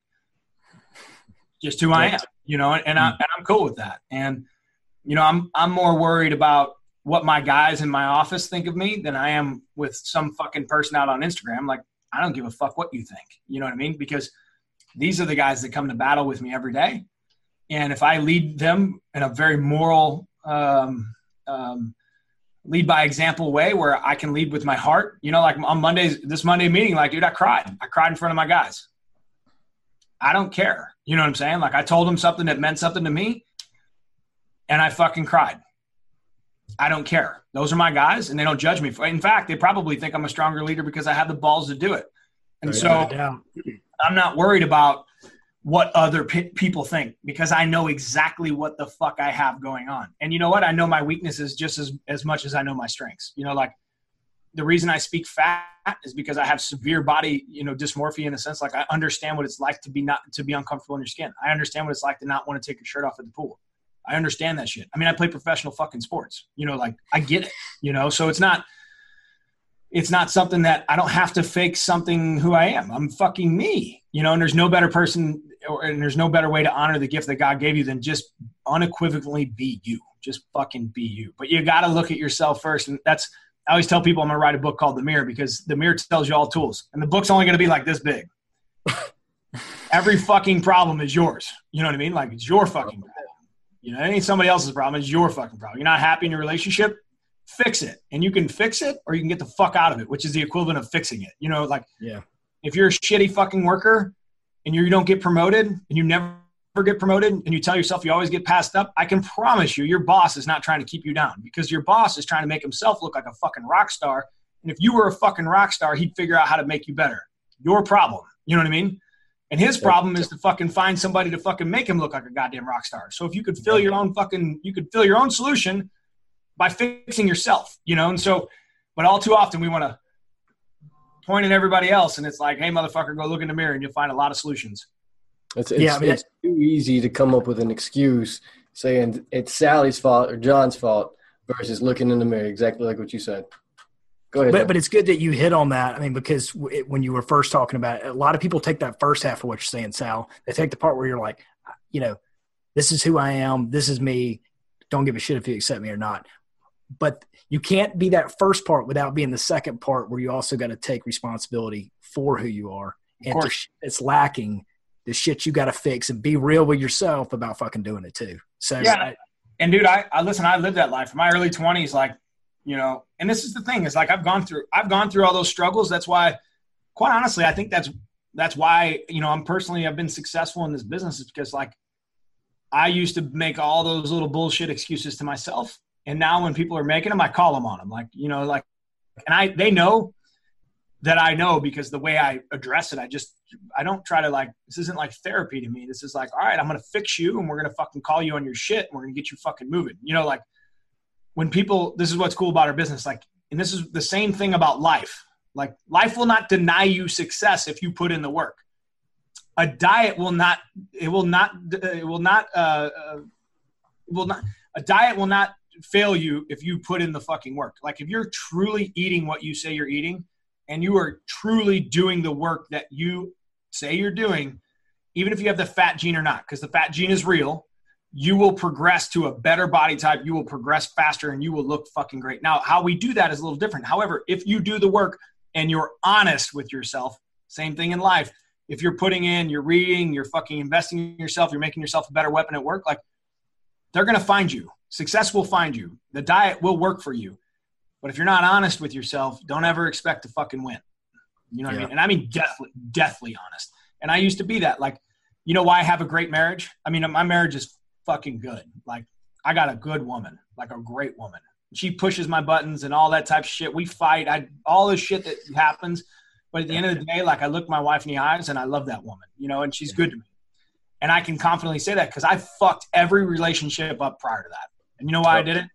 just who I am, you know, and, and, I, and I'm cool with that. And, you know, I'm, I'm more worried about what my guys in my office think of me than I am with some fucking person out on Instagram. Like, I don't give a fuck what you think. You know what I mean? Because – these are the guys that come to battle with me every day. And if I lead them in a very moral, um, um, lead by example way where I can lead with my heart, you know, like on Mondays, this Monday meeting, like, dude, I cried. I cried in front of my guys. I don't care. You know what I'm saying? Like, I told them something that meant something to me and I fucking cried. I don't care. Those are my guys and they don't judge me. In fact, they probably think I'm a stronger leader because I have the balls to do it. And so I'm not worried about what other people think because I know exactly what the fuck I have going on. And you know what? I know my weaknesses just as as much as I know my strengths. You know, like the reason I speak fat is because I have severe body, you know, dysmorphia in a sense. Like I understand what it's like to be not to be uncomfortable in your skin. I understand what it's like to not want to take your shirt off at the pool. I understand that shit. I mean, I play professional fucking sports. You know, like I get it. You know, so it's not it's not something that I don't have to fake something who I am. I'm fucking me, you know, and there's no better person or, and there's no better way to honor the gift that God gave you than just unequivocally be you. Just fucking be you. But you got to look at yourself first. And that's, I always tell people I'm going to write a book called The Mirror because the mirror tells you all tools. And the book's only going to be like this big. Every fucking problem is yours. You know what I mean? Like it's your fucking problem. You know, it ain't somebody else's problem. It's your fucking problem. You're not happy in your relationship fix it. And you can fix it or you can get the fuck out of it which is the equivalent of fixing it. You know like yeah. if you're a shitty fucking worker and you don't get promoted and you never get promoted and you tell yourself you always get passed up i can promise you your boss is not trying to keep you down because your boss is trying to make himself look like a fucking rock star. And if you were a fucking rock star he'd figure out how to make you better. Your problem. You know what i mean? And his problem is to fucking find somebody to fucking make him look like a goddamn rock star. So if you could fill your own fucking, you could fill your own solution by fixing yourself, you know? And so, but all too often we want to point at everybody else and it's like, hey, motherfucker, go look in the mirror and you'll find a lot of solutions. It's, it's, yeah, I mean, it's too easy to come up with an excuse saying it's Sally's fault or John's fault versus looking in the mirror, exactly like what you said. Go ahead. But, but it's good that you hit on that. I mean, because it, when you were first talking about it, a lot of people take that first half of what you're saying, Sal. They take the part where you're like, you know, this is who I am. This is me. Don't give a shit if you accept me or not but you can't be that first part without being the second part where you also got to take responsibility for who you are. And it's lacking the shit you got to fix and be real with yourself about fucking doing it too. So yeah, I, and dude, I, I listen. I lived that life in my early twenties, like you know. And this is the thing is like I've gone through I've gone through all those struggles. That's why, quite honestly, I think that's that's why you know I'm personally I've been successful in this business is because like I used to make all those little bullshit excuses to myself and now when people are making them, I call them on them. Like, you know, like, and I, they know that I know because the way I address it, I just, I don't try to like, this isn't like therapy to me. This is like, all right, I'm going to fix you and we're going to fucking call you on your shit and we're going to get you fucking moving. You know, like when people, this is what's cool about our business. Like, and this is the same thing about life. Like life will not deny you success if you put in the work. A diet will not, it will not, it will not, uh, uh will not, a diet will not fail you if you put in the fucking work. Like if you're truly eating what you say you're eating and you are truly doing the work that you say you're doing, even if you have the fat gene or not, because the fat gene is real, you will progress to a better body type. You will progress faster and you will look fucking great. Now, how we do that is a little different. However, if you do the work and you're honest with yourself, same thing in life. If you're putting in, you're reading, you're fucking investing in yourself, you're making yourself a better weapon at work, like they're going to find you. Success will find you. The diet will work for you. But if you're not honest with yourself, don't ever expect to fucking win. You know what yeah. I mean? And I mean deathly, deathly honest. And I used to be that. Like, you know why I have a great marriage? I mean, my marriage is fucking good. Like, I got a good woman, like a great woman. She pushes my buttons and all that type of shit. We fight. I all the shit that happens. But at the end of the day, like I look my wife in the eyes and I love that woman, you know, and she's good to me. And I can confidently say that because I fucked every relationship up prior to that. And you know why I did it?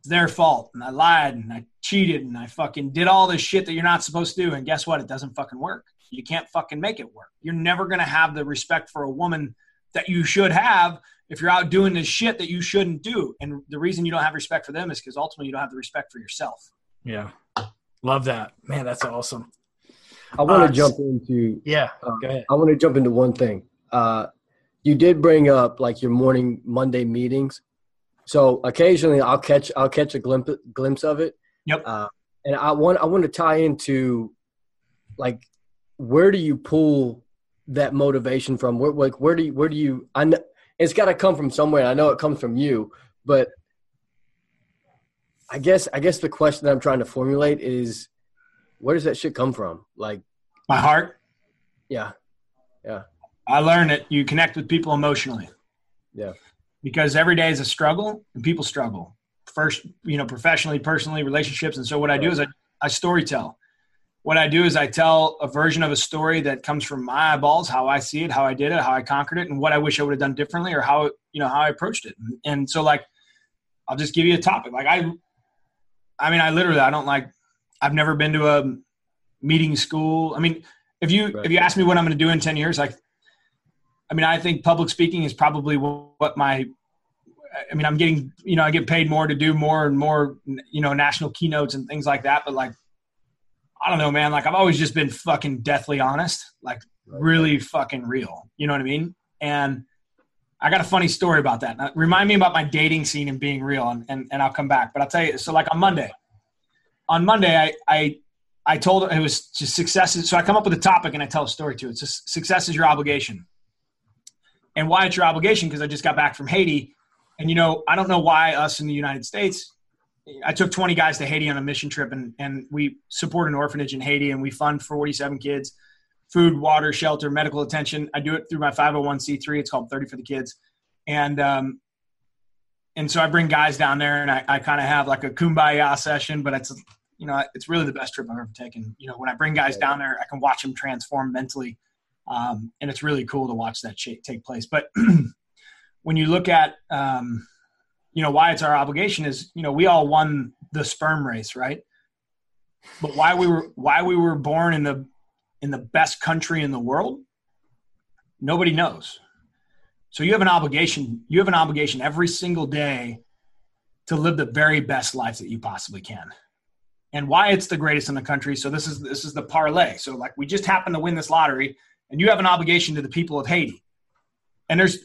It's their fault. And I lied and I cheated and I fucking did all this shit that you're not supposed to do. And guess what? It doesn't fucking work. You can't fucking make it work. You're never going to have the respect for a woman that you should have if you're out doing this shit that you shouldn't do. And the reason you don't have respect for them is because ultimately you don't have the respect for yourself. Yeah. Love that. Man, that's awesome. I want Uh, to jump into Yeah. Uh, Go ahead. I want to jump into one thing. Uh, you did bring up like your morning Monday meetings, so occasionally I'll catch I'll catch a glimpse glimpse of it. Yep. Uh, and I want I want to tie into like where do you pull that motivation from? Where like where do you where do you? I know it's got to come from somewhere. I know it comes from you, but I guess I guess the question that I'm trying to formulate is where does that shit come from? Like, My heart, yeah, Yeah. I learned it. you connect with people emotionally. Yeah. Because every day is a struggle and people struggle. First, you know, professionally, personally, relationships. And so what I do is I, I story tell. What I do is I tell a version of a story that comes from my eyeballs, how I see it, how I did it, how I conquered it, and what I wish I would have done differently or how, you know, how I approached it. And so like I'll just give you a topic. Like I I mean, I literally I don't like I've never been to a meeting school. I mean, if you Right. if you ask me what I'm going to do in 10 years, like I mean, I think public speaking is probably what my. I mean, I'm getting, you know, I get paid more to do more and more, you know, national keynotes and things like that. But like, I don't know, man. Like, I've always just been fucking deathly honest, like really fucking real. You know what I mean? And I got a funny story about that. Now, remind me about my dating scene and being real, and, and, and I'll come back. But I'll tell you. So, like on Monday, on Monday, I I I told it was just success. is- So I come up with a topic and I tell a story to it. So success is your obligation and why it's your obligation because I just got back from Haiti, and you know I don't know why us in the United States. I took 20 guys to Haiti on a mission trip, and and we support an orphanage in Haiti, and we fund 47 kids, food, water, shelter, medical attention. I do it through my 501c3. It's called 30 for the Kids, and um, and so I bring guys down there, and I, I kind of have like a kumbaya session, but it's you know it's really the best trip I've ever taken. You know when I bring guys down there, I can watch them transform mentally um, and it's really cool to watch that take place. But when you look at, um, you know, why it's our obligation is, you know, we all won the sperm race, right? But why we were why we were born in the in the best country in the world, nobody knows. So you have an obligation. You have an obligation every single day to live the very best life that you possibly can. And why it's the greatest in the country. So this is this is the parlay. So like we just happen to win this lottery and you have an obligation to the people of Haiti. And there's,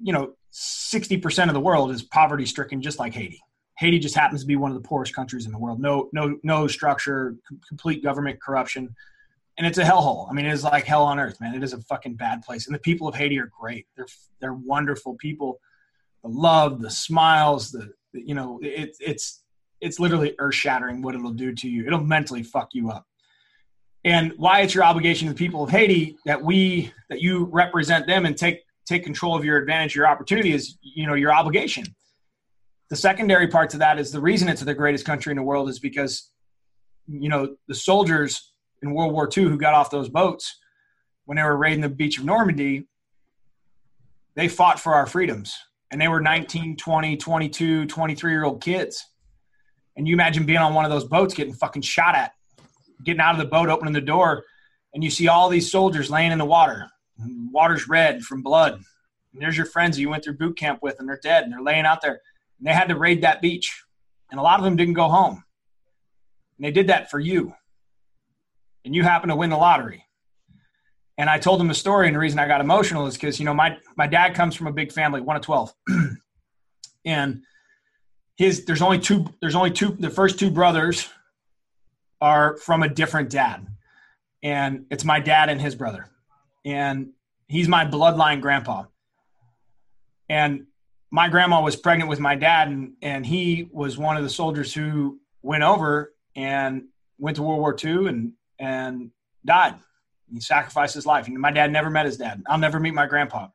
you know, 60% of the world is poverty stricken, just like Haiti. Haiti just happens to be one of the poorest countries in the world. No, no, no structure, complete government corruption. And it's a hellhole. I mean, it is like hell on earth, man. It is a fucking bad place. And the people of Haiti are great. They're, they're wonderful people. The love, the smiles, the, you know, it, it's, it's literally earth shattering what it'll do to you. It'll mentally fuck you up and why it's your obligation to the people of Haiti that we that you represent them and take take control of your advantage, your opportunity is you know your obligation. The secondary part to that is the reason it's the greatest country in the world is because you know the soldiers in World War II who got off those boats when they were raiding the beach of Normandy, they fought for our freedoms and they were 19, 20, 22, 23 year old kids. And you imagine being on one of those boats getting fucking shot at getting out of the boat, opening the door, and you see all these soldiers laying in the water. Water's red from blood. And there's your friends you went through boot camp with, and they're dead, and they're laying out there. And they had to raid that beach, and a lot of them didn't go home. And they did that for you. And you happen to win the lottery. And I told them the story, and the reason I got emotional is because you know my my dad comes from a big family, one of twelve, and his there's only two there's only two the first two brothers are from a different dad. And it's my dad and his brother. And he's my bloodline grandpa. And my grandma was pregnant with my dad, and, and he was one of the soldiers who went over and went to World War II and, and died. He sacrificed his life. And my dad never met his dad. I'll never meet my grandpa.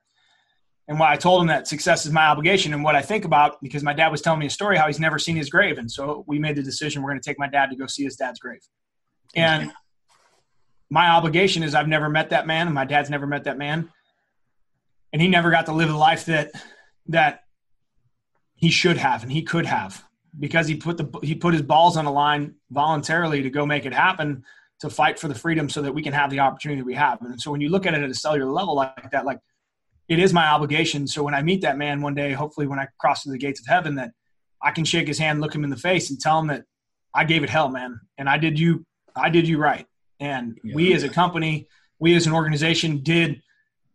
And why I told him that success is my obligation and what I think about because my dad was telling me a story how he's never seen his grave. And so we made the decision we're going to take my dad to go see his dad's grave. And my obligation is I've never met that man and my dad's never met that man. And he never got to live the life that that he should have and he could have because he put the he put his balls on the line voluntarily to go make it happen to fight for the freedom so that we can have the opportunity we have. And so when you look at it at a cellular level like that, like it is my obligation. So when I meet that man one day, hopefully when I cross through the gates of heaven, that I can shake his hand, look him in the face, and tell him that I gave it hell, man, and I did you, I did you right. And yeah. we as a company, we as an organization did.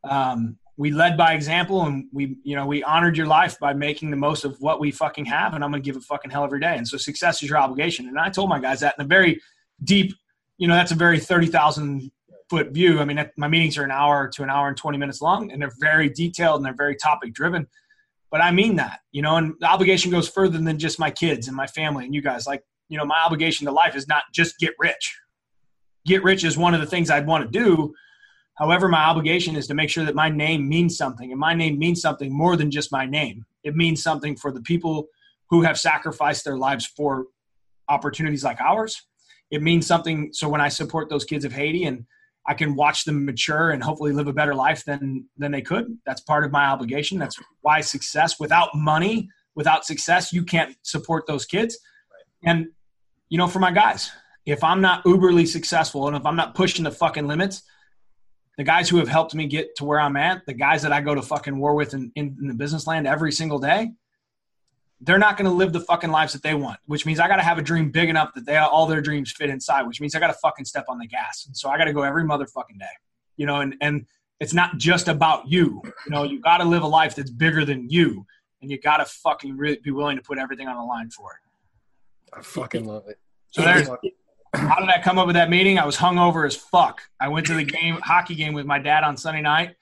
Um, we led by example, and we, you know, we honored your life by making the most of what we fucking have. And I'm gonna give it fucking hell every day. And so success is your obligation. And I told my guys that in a very deep, you know, that's a very thirty thousand foot view. I mean, my meetings are an hour to an hour and 20 minutes long, and they're very detailed and they're very topic driven. But I mean that, you know, and the obligation goes further than just my kids and my family and you guys. Like, you know, my obligation to life is not just get rich. Get rich is one of the things I'd want to do. However, my obligation is to make sure that my name means something, and my name means something more than just my name. It means something for the people who have sacrificed their lives for opportunities like ours. It means something. So when I support those kids of Haiti and I can watch them mature and hopefully live a better life than than they could. That's part of my obligation. That's why success without money, without success, you can't support those kids. And you know, for my guys, if I'm not uberly successful and if I'm not pushing the fucking limits, the guys who have helped me get to where I'm at, the guys that I go to fucking war with in, in, in the business land every single day, they're not going to live the fucking lives that they want, which means I got to have a dream big enough that they all their dreams fit inside, which means I got to fucking step on the gas. And so I got to go every motherfucking day, you know, and, and it's not just about you, you know, you got to live a life that's bigger than you and you got to fucking really be willing to put everything on the line for it. I fucking love it. So there's, how did I come up with that meeting? I was hungover as fuck. I went to the game, hockey game with my dad on Sunday night.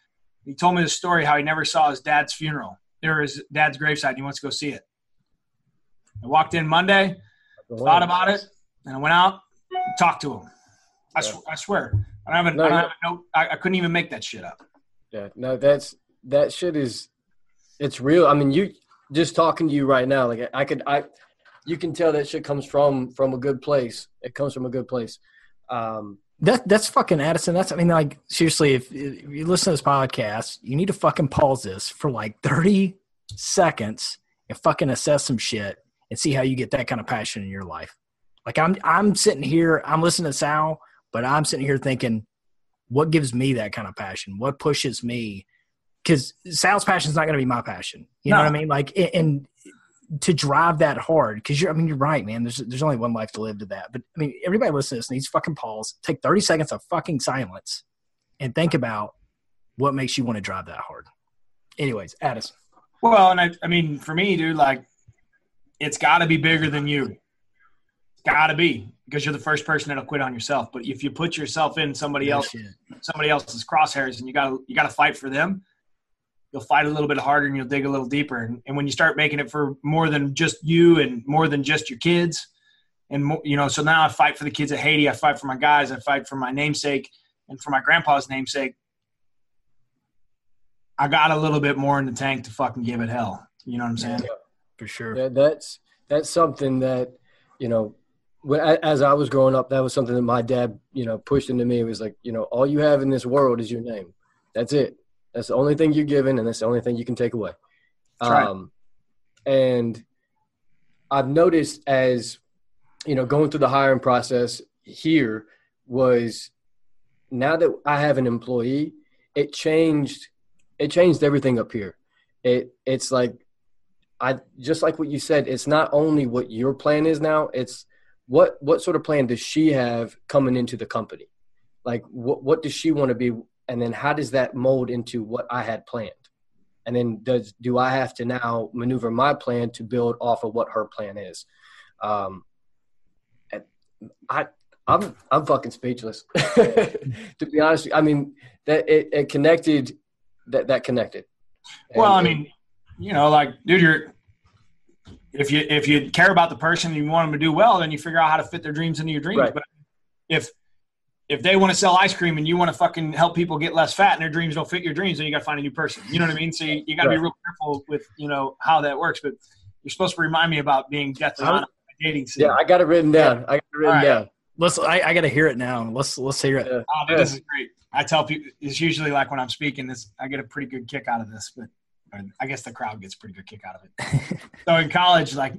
He told me the story how he never saw his dad's funeral. There his dad's graveside and he wants to go see it. I walked in Monday, thought about it, and I went out, talked to him. I, sw- I swear, I don't have no, I, don't have a note. I, I couldn't even make that shit up. Yeah, no, that's that shit is, it's real. I mean, you just talking to you right now, like I could, I, you can tell that shit comes from from a good place. It comes from a good place. Um, that that's fucking Addison. That's I mean, like seriously, if, if you listen to this podcast, you need to fucking pause this for like thirty seconds and fucking assess some shit and see how you get that kind of passion in your life. Like I'm I'm sitting here, I'm listening to Sal, but I'm sitting here thinking, what gives me that kind of passion? What pushes me? Because Sal's passion is not going to be my passion. You no. know what I mean? Like, and to drive that hard, because you're, I mean, you're right, man. There's there's only one life to live to that. But I mean, everybody listening to this needs fucking pause, take 30 seconds of fucking silence, and think about what makes you want to drive that hard. Anyways, Addison. Well, and I, I mean, for me, dude, like it's got to be bigger than you. It's got to be because you're the first person that'll quit on yourself. But if you put yourself in somebody yeah, else, shit. somebody else's crosshairs, and you got to you got to fight for them, you'll fight a little bit harder and you'll dig a little deeper. And, and when you start making it for more than just you and more than just your kids, and more, you know, so now I fight for the kids at Haiti. I fight for my guys. I fight for my namesake and for my grandpa's namesake. I got a little bit more in the tank to fucking give it hell. You know what I'm saying? Yeah for sure. Yeah, that's that's something that you know. When, as I was growing up, that was something that my dad, you know, pushed into me. It was like, you know, all you have in this world is your name. That's it. That's the only thing you're given, and that's the only thing you can take away. Um, and I've noticed as you know, going through the hiring process here was now that I have an employee, it changed. It changed everything up here. It it's like I just like what you said, it's not only what your plan is now, it's what what sort of plan does she have coming into the company? Like what what does she want to be and then how does that mold into what I had planned? And then does do I have to now maneuver my plan to build off of what her plan is? Um I I'm I'm fucking speechless. to be honest, I mean that it, it connected that that connected. Well, I mean, you know, like, dude, you're if you if you care about the person and you want them to do well, then you figure out how to fit their dreams into your dreams. Right. But if if they want to sell ice cream and you want to fucking help people get less fat and their dreams don't fit your dreams, then you got to find a new person. You know what I mean? So you, you got to right. be real careful with you know how that works. But you're supposed to remind me about being deathly honest dating scene. Yeah, I got it written down. I got it written right. down. Let's. I, I got to hear it now. Let's let's hear it. Yeah. Oh, this is great. I tell people it's usually like when I'm speaking, this I get a pretty good kick out of this, but I guess the crowd gets a pretty good kick out of it. so in college, like,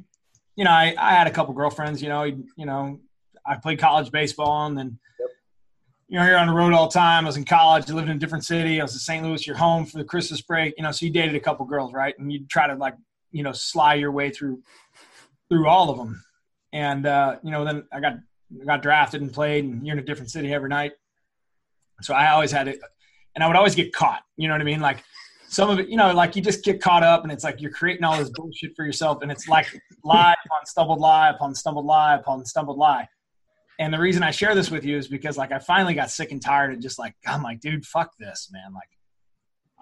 you know, I, I had a couple girlfriends, you know, you know, I played college baseball and then, yep. you know, you're on the road all the time. I was in college. I lived in a different city. I was in St. Louis. You're home for the Christmas break. You know, so you dated a couple girls, right? And you try to like, you know, sly your way through through all of them. And uh, you know, then I got I got drafted and played, and you're in a different city every night. So I always had it, and I would always get caught. You know what I mean? Like some of it, you know, like you just get caught up, and it's like you're creating all this bullshit for yourself, and it's like lie upon stumbled lie upon stumbled lie upon stumbled lie. And the reason I share this with you is because like I finally got sick and tired of just like I'm like, dude, fuck this, man. Like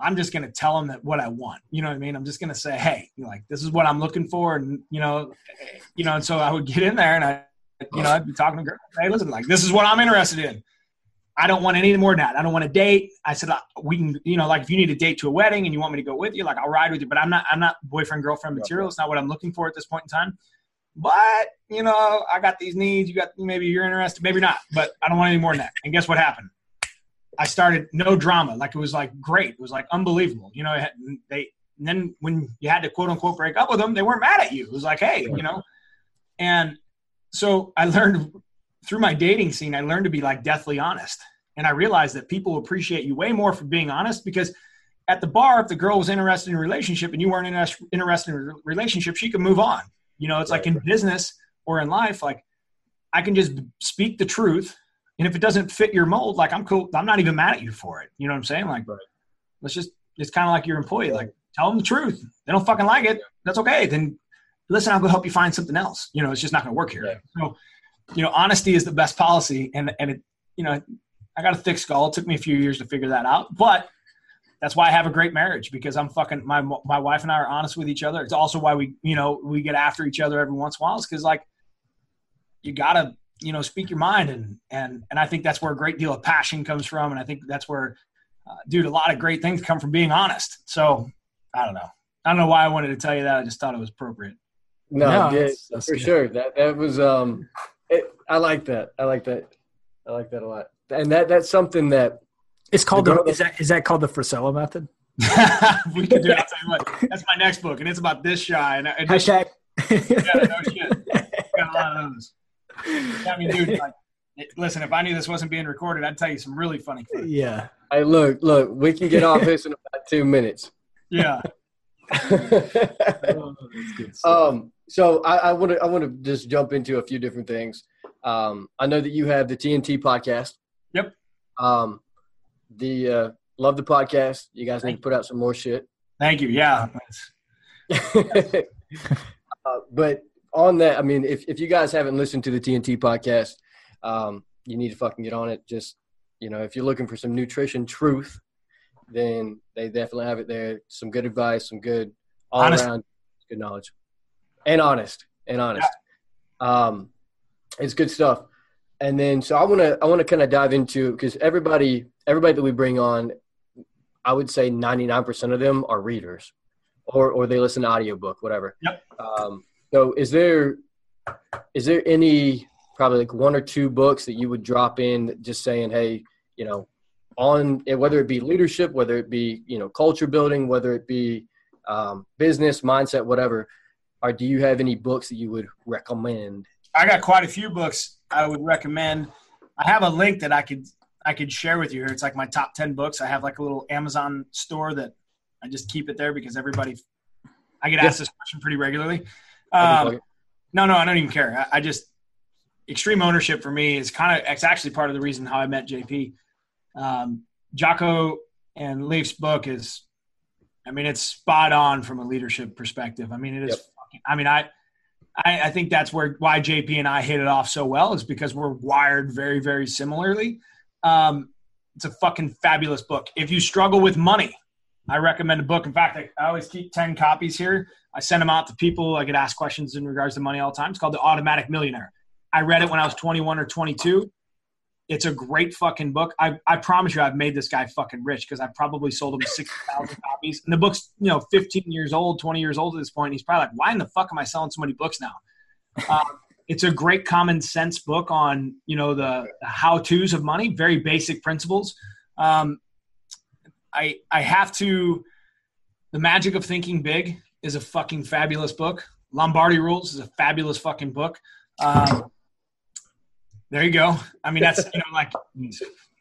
I'm just gonna tell them that what I want. You know what I mean? I'm just gonna say, hey, like this is what I'm looking for, and you know, you know. And so I would get in there and I, you know, I'd be talking to girls. Hey, listen, like this is what I'm interested in. I don't want any more than that. I don't want a date. I said uh, we can, you know, like if you need a date to a wedding and you want me to go with you, like I'll ride with you. But I'm not, I'm not boyfriend girlfriend material. It's not what I'm looking for at this point in time. But you know, I got these needs. You got maybe you're interested, maybe not. But I don't want any more than that. And guess what happened? I started no drama. Like it was like great. It was like unbelievable. You know, they and then when you had to quote unquote break up with them, they weren't mad at you. It was like, hey, you know. And so I learned through my dating scene, I learned to be like deathly honest. And I realized that people appreciate you way more for being honest because at the bar, if the girl was interested in a relationship and you weren't interested in a relationship, she could move on. You know, it's right. like in business or in life, like I can just speak the truth. And if it doesn't fit your mold, like I'm cool. I'm not even mad at you for it. You know what I'm saying? Like, right. let's just, it's kind of like your employee. Like, tell them the truth. They don't fucking like it. That's okay. Then listen, I'll go help you find something else. You know, it's just not going to work here. So, you know, honesty is the best policy. And, and it, you know, I got a thick skull. It took me a few years to figure that out, but that's why I have a great marriage because I'm fucking my my wife and I are honest with each other. It's also why we you know we get after each other every once in a while. It's because like you gotta you know speak your mind and and and I think that's where a great deal of passion comes from, and I think that's where uh, dude a lot of great things come from being honest. So I don't know. I don't know why I wanted to tell you that. I just thought it was appropriate. No, no that's, that's for good. sure. That that was um, it, I like that. I like that. I like that a lot. And that that's something that it's called the, the is that is that called the Frisella method? we can do it. I'll tell you what. That's my next book, and it's about this shy. And, and Hashtag. yeah, no shit. Got a lot of those. I mean, dude, like, listen, if I knew this wasn't being recorded, I'd tell you some really funny things. Yeah. Hey, look, look, we can get off this in about two minutes. Yeah. um, so I want to I want to just jump into a few different things. Um, I know that you have the TNT podcast. Yep. Um, the uh, love the podcast. You guys need to put out some more shit. Thank you. Yeah. uh, but on that, I mean, if if you guys haven't listened to the TNT podcast, um, you need to fucking get on it. Just you know, if you're looking for some nutrition truth, then they definitely have it there. Some good advice, some good all honest. around good knowledge, and honest and honest. Yeah. Um, it's good stuff. And then, so I want to I want to kind of dive into because everybody everybody that we bring on, I would say 99% of them are readers or, or they listen to audiobook, whatever. Yep. Um, so is there, is there any probably like one or two books that you would drop in just saying, Hey, you know, on whether it be leadership, whether it be, you know, culture building, whether it be um, business mindset, whatever, or do you have any books that you would recommend? I got quite a few books I would recommend. I have a link that I could I could share with you here. It's like my top 10 books. I have like a little Amazon store that I just keep it there because everybody, I get asked this question pretty regularly. Um, no, no, I don't even care. I, I, just, extreme ownership for me is kind of, it's actually part of the reason how I met JP. Um, Jocko and Leif's book is, I mean, it's spot on from a leadership perspective. I mean, it is, yep. fucking, I mean, I, I, I think that's where why JP and I hit it off so well is because we're wired very, very similarly. Um, it's a fucking fabulous book. If you struggle with money, I recommend a book. In fact, I, I always keep 10 copies here. I send them out to people. I get asked questions in regards to money all the time. It's called The Automatic Millionaire. I read it when I was 21 or 22. It's a great fucking book. I, I promise you, I've made this guy fucking rich because I probably sold him 60,000 copies. And the book's, you know, 15 years old, 20 years old at this point. He's probably like, why in the fuck am I selling so many books now? Um, it's a great common sense book on you know the, the how tos of money, very basic principles. Um, I I have to. The Magic of Thinking Big is a fucking fabulous book. Lombardi Rules is a fabulous fucking book. Um, there you go. I mean, that's you know like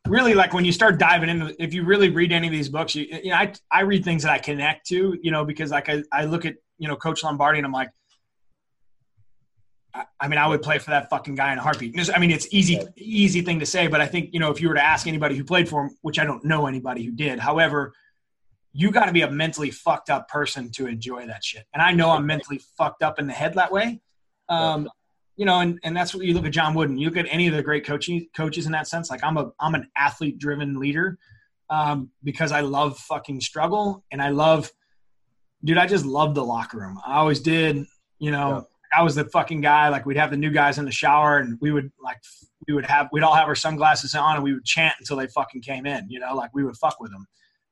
really like when you start diving into if you really read any of these books you, you know I, I read things that i connect to you know because like I, I look at you know coach lombardi and i'm like I, mean i would play for that fucking guy in a heartbeat. I mean it's easy easy thing to say but i think you know if you were to ask anybody who played for him which i don't know anybody who did however you got to be a mentally fucked up person to enjoy that shit. And i know i'm mentally fucked up in the head that way. Um, you know, and, and that's what you look at John Wooden. You look at any of the great coaching coaches in that sense. Like I'm a I'm an athlete driven leader um, because I love fucking struggle and I love, dude. I just love the locker room. I always did. You know, I was the fucking guy. Like we'd have the new guys in the shower and we would like we would have we'd all have our sunglasses on and we would chant until they fucking came in. You know, like we would fuck with them.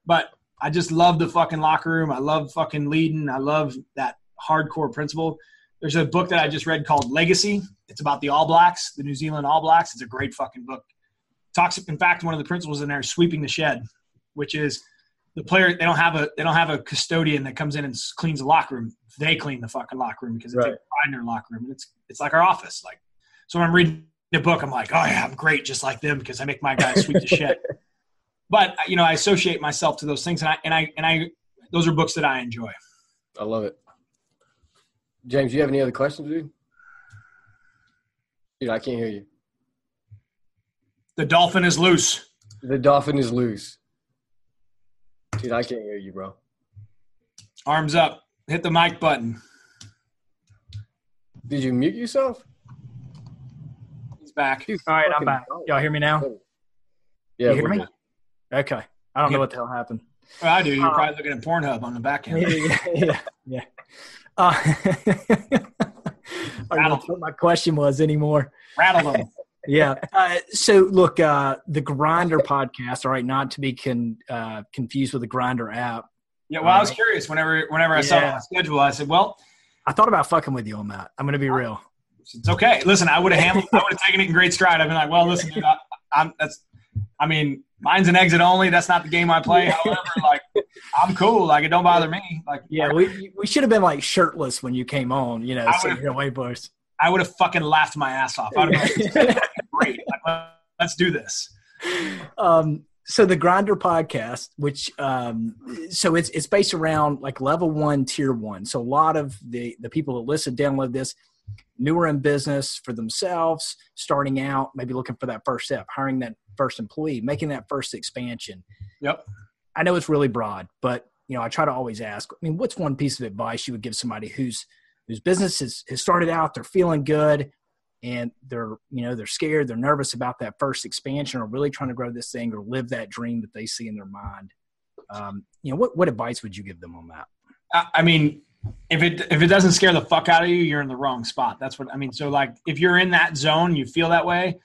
But I just love the fucking locker room. I love fucking leading. I love that hardcore principle. There's a book that I just read called Legacy. It's about the All Blacks, the New Zealand All Blacks. It's a great fucking book. Talks, in fact, one of the principles in there is sweeping the shed, which is the player they don't have a they don't have a custodian that comes in and cleans the locker room. They clean the fucking locker room because they Right. take pride in their locker room. And it's it's like our office. Like so when I'm reading the book, I'm like, oh yeah, I'm great just like them because I make my guys sweep the shed. But you know, I associate myself to those things, and I and I and I those are books that I enjoy. I love it. James, you have any other questions, dude? Dude, I can't hear you. The dolphin is loose. The dolphin is loose. Dude, I can't hear you, bro. Arms up. Hit the mic button. Did you mute yourself? He's back. Dude, All right, I'm back. dog. Y'all hear me now? Yeah, You hear me? good. Okay. I don't know what the hell happened. Well, I do. You're Uh, probably looking at Pornhub on the back end. yeah, yeah, yeah. Uh, I don't know what my question was anymore. Rattle them. Yeah. Uh, so look, uh, the Grinder podcast. All right, not to be con, uh, confused with the Grindr app. Yeah. Well, I was curious. Whenever whenever I saw it on the schedule, I said, "Well, I thought about fucking with you on that. I'm going to be real. it's okay. Listen, I would have handled. I would have taken it in great stride. I've been like, "Well, listen, dude, I, I'm that's. I mean, mine's an exit only. That's not the game I play. However, like, I'm cool. Like, it don't bother me. Like, Yeah, we we should have been like shirtless when you came on. You know, sitting here way. I would have fucking laughed my ass off. I'd have been like, great. Like, let- let's do this. um, so the grinder podcast which um, so it's it's based around like level one tier one so a lot of the the people that listen download this newer in business for themselves starting out maybe looking for that first step hiring that first employee making that first expansion Yep. i know it's really broad but you know i try to always ask i mean what's one piece of advice you would give somebody who's whose business has, has started out they're feeling good and they're you know they're scared they're nervous about that first expansion or really trying to grow this thing or live that dream that they see in their mind um, you know what, what advice would you give them on that I I mean, if it if it doesn't scare the fuck out of you, you're in the wrong spot. That's what I mean. So like, if you're in that zone, you feel that way,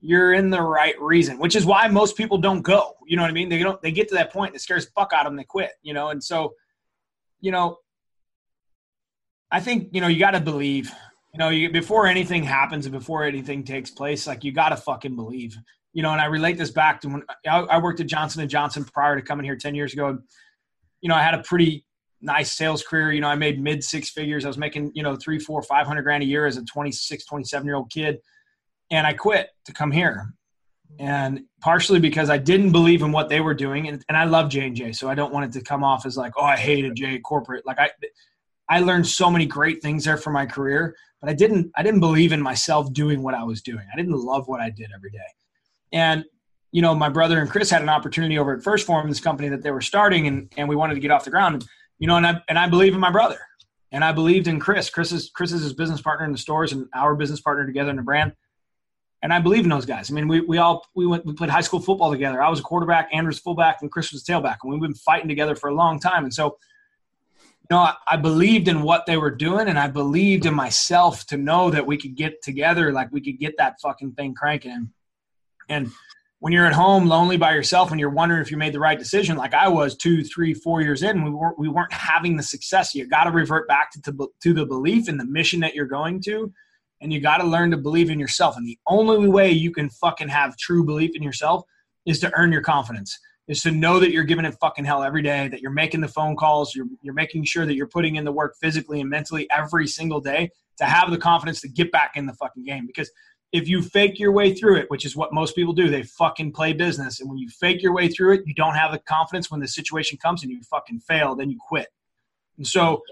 you're in the right reason. Which is why most people don't go. You know what I mean? They don't. They get to that point, and it scares the fuck out of them. They quit. You know, and so, you know, I think you know you got to believe. You know, you, before anything happens and before anything takes place, like you got to fucking believe. You know, and I relate this back to when I, I worked at Johnson and Johnson prior to coming here ten years ago. You know, I had a pretty nice sales career. You know, I made mid six figures. I was making, you know, three, four, five hundred grand a year as a 26, 27 year old kid. And I quit to come here. And partially because I didn't believe in what they were doing. And, and I love J and J. So I don't want it to come off as like, oh, I hated J corporate. Like I, I learned so many great things there for my career, but I didn't, I didn't believe in myself doing what I was doing. I didn't love what I did every day. And you know, my brother and Chris had an opportunity over at 1st Phorm, this company that they were starting, and, and we wanted to get off the ground. You know, and I and I believe in my brother, and I believed in Chris. Chris is Chris is his business partner in the stores, and our business partner together in the brand. And I believe in those guys. I mean, we, we all we went we played high school football together. I was a quarterback, Andrew's fullback, and Chris was tailback, and we've been fighting together for a long time. And so, you know, I, I believed in what they were doing, and I believed in myself to know that we could get together, like we could get that fucking thing cranking. And when you're at home lonely by yourself and you're wondering if you made the right decision, like I was two, three, four years in, we weren't we weren't having the success. You got to revert back to, to to the belief in the mission that you're going to, and you got to learn to believe in yourself. And the only way you can fucking have true belief in yourself is to earn your confidence. Is to know that you're giving it fucking hell every day, that you're making the phone calls, you're you're making sure that you're putting in the work physically and mentally every single day to have the confidence to get back in the fucking game. Because if you fake your way through it, which is what most people do, they fucking play business. And when you fake your way through it, you don't have the confidence when the situation comes and you fucking fail, then you quit. And so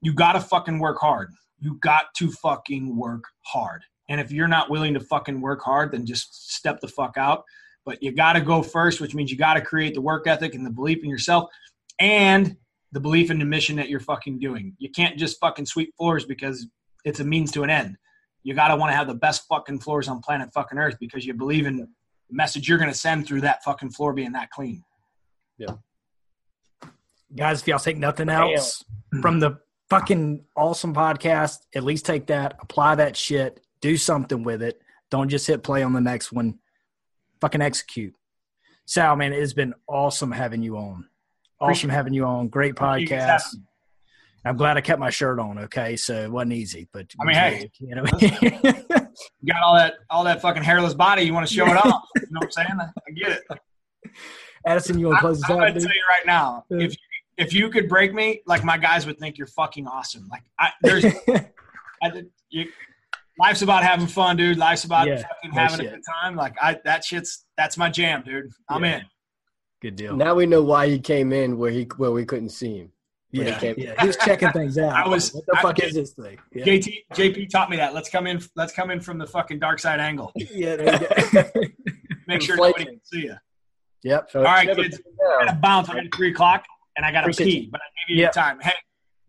you got to fucking work hard. You got to fucking work hard. And if you're not willing to fucking work hard, then just step the fuck out. But you got to go first, which means you got to create the work ethic and the belief in yourself and the belief in the mission that you're fucking doing. You can't just fucking sweep floors because it's a means to an end. You got to want to have the best fucking floors on planet fucking Earth because you believe in the message you're going to send through that fucking floor being that clean. Yeah. Guys, if y'all take nothing else from the fucking awesome podcast, at least take that, apply that shit, do something with it. Don't just hit play on the next one. Fucking execute. Sal, man, it has been awesome having you on. Awesome having you on. Great podcast. I'm glad I kept my shirt on. Okay, so it wasn't easy, but I mean, hey, you know, You got all that all that fucking hairless body. You want to show it off? You know what I'm saying? I get it. Addison, you want to close this out? I'm out? gonna tell you right now, if if you could break me, like my guys would think you're fucking awesome. Like I, there's, I, you, life's about having fun, dude. Life's about Yeah, fucking no having a shit. good time. Like I, that shit's that's my jam, dude. I'm Yeah. in. Good deal. Now we know why he came in where he where we couldn't see him. when he yeah, came- yeah. He was checking things out. I was- what the I- fuck is this thing? Yeah, JT JP taught me that. Let's come in. Let's come in from the fucking dark side angle. yeah there you go. Make sure nobody can see you. yep. So All right, kids. been I down. gotta bounce. I got three o'clock, and I gotta pee. But I gave you Yep. your time. Hey,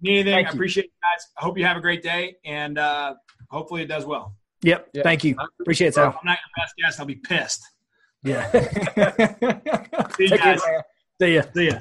need anything? Thank I you. appreciate you guys. I hope you have a great day, and uh, hopefully it does well. Yep. Yeah. Thank you. Appreciate it, If Sal. I'm not your best guest, I'll be pissed. Yeah. See you Take care, guys. man. See ya. See ya.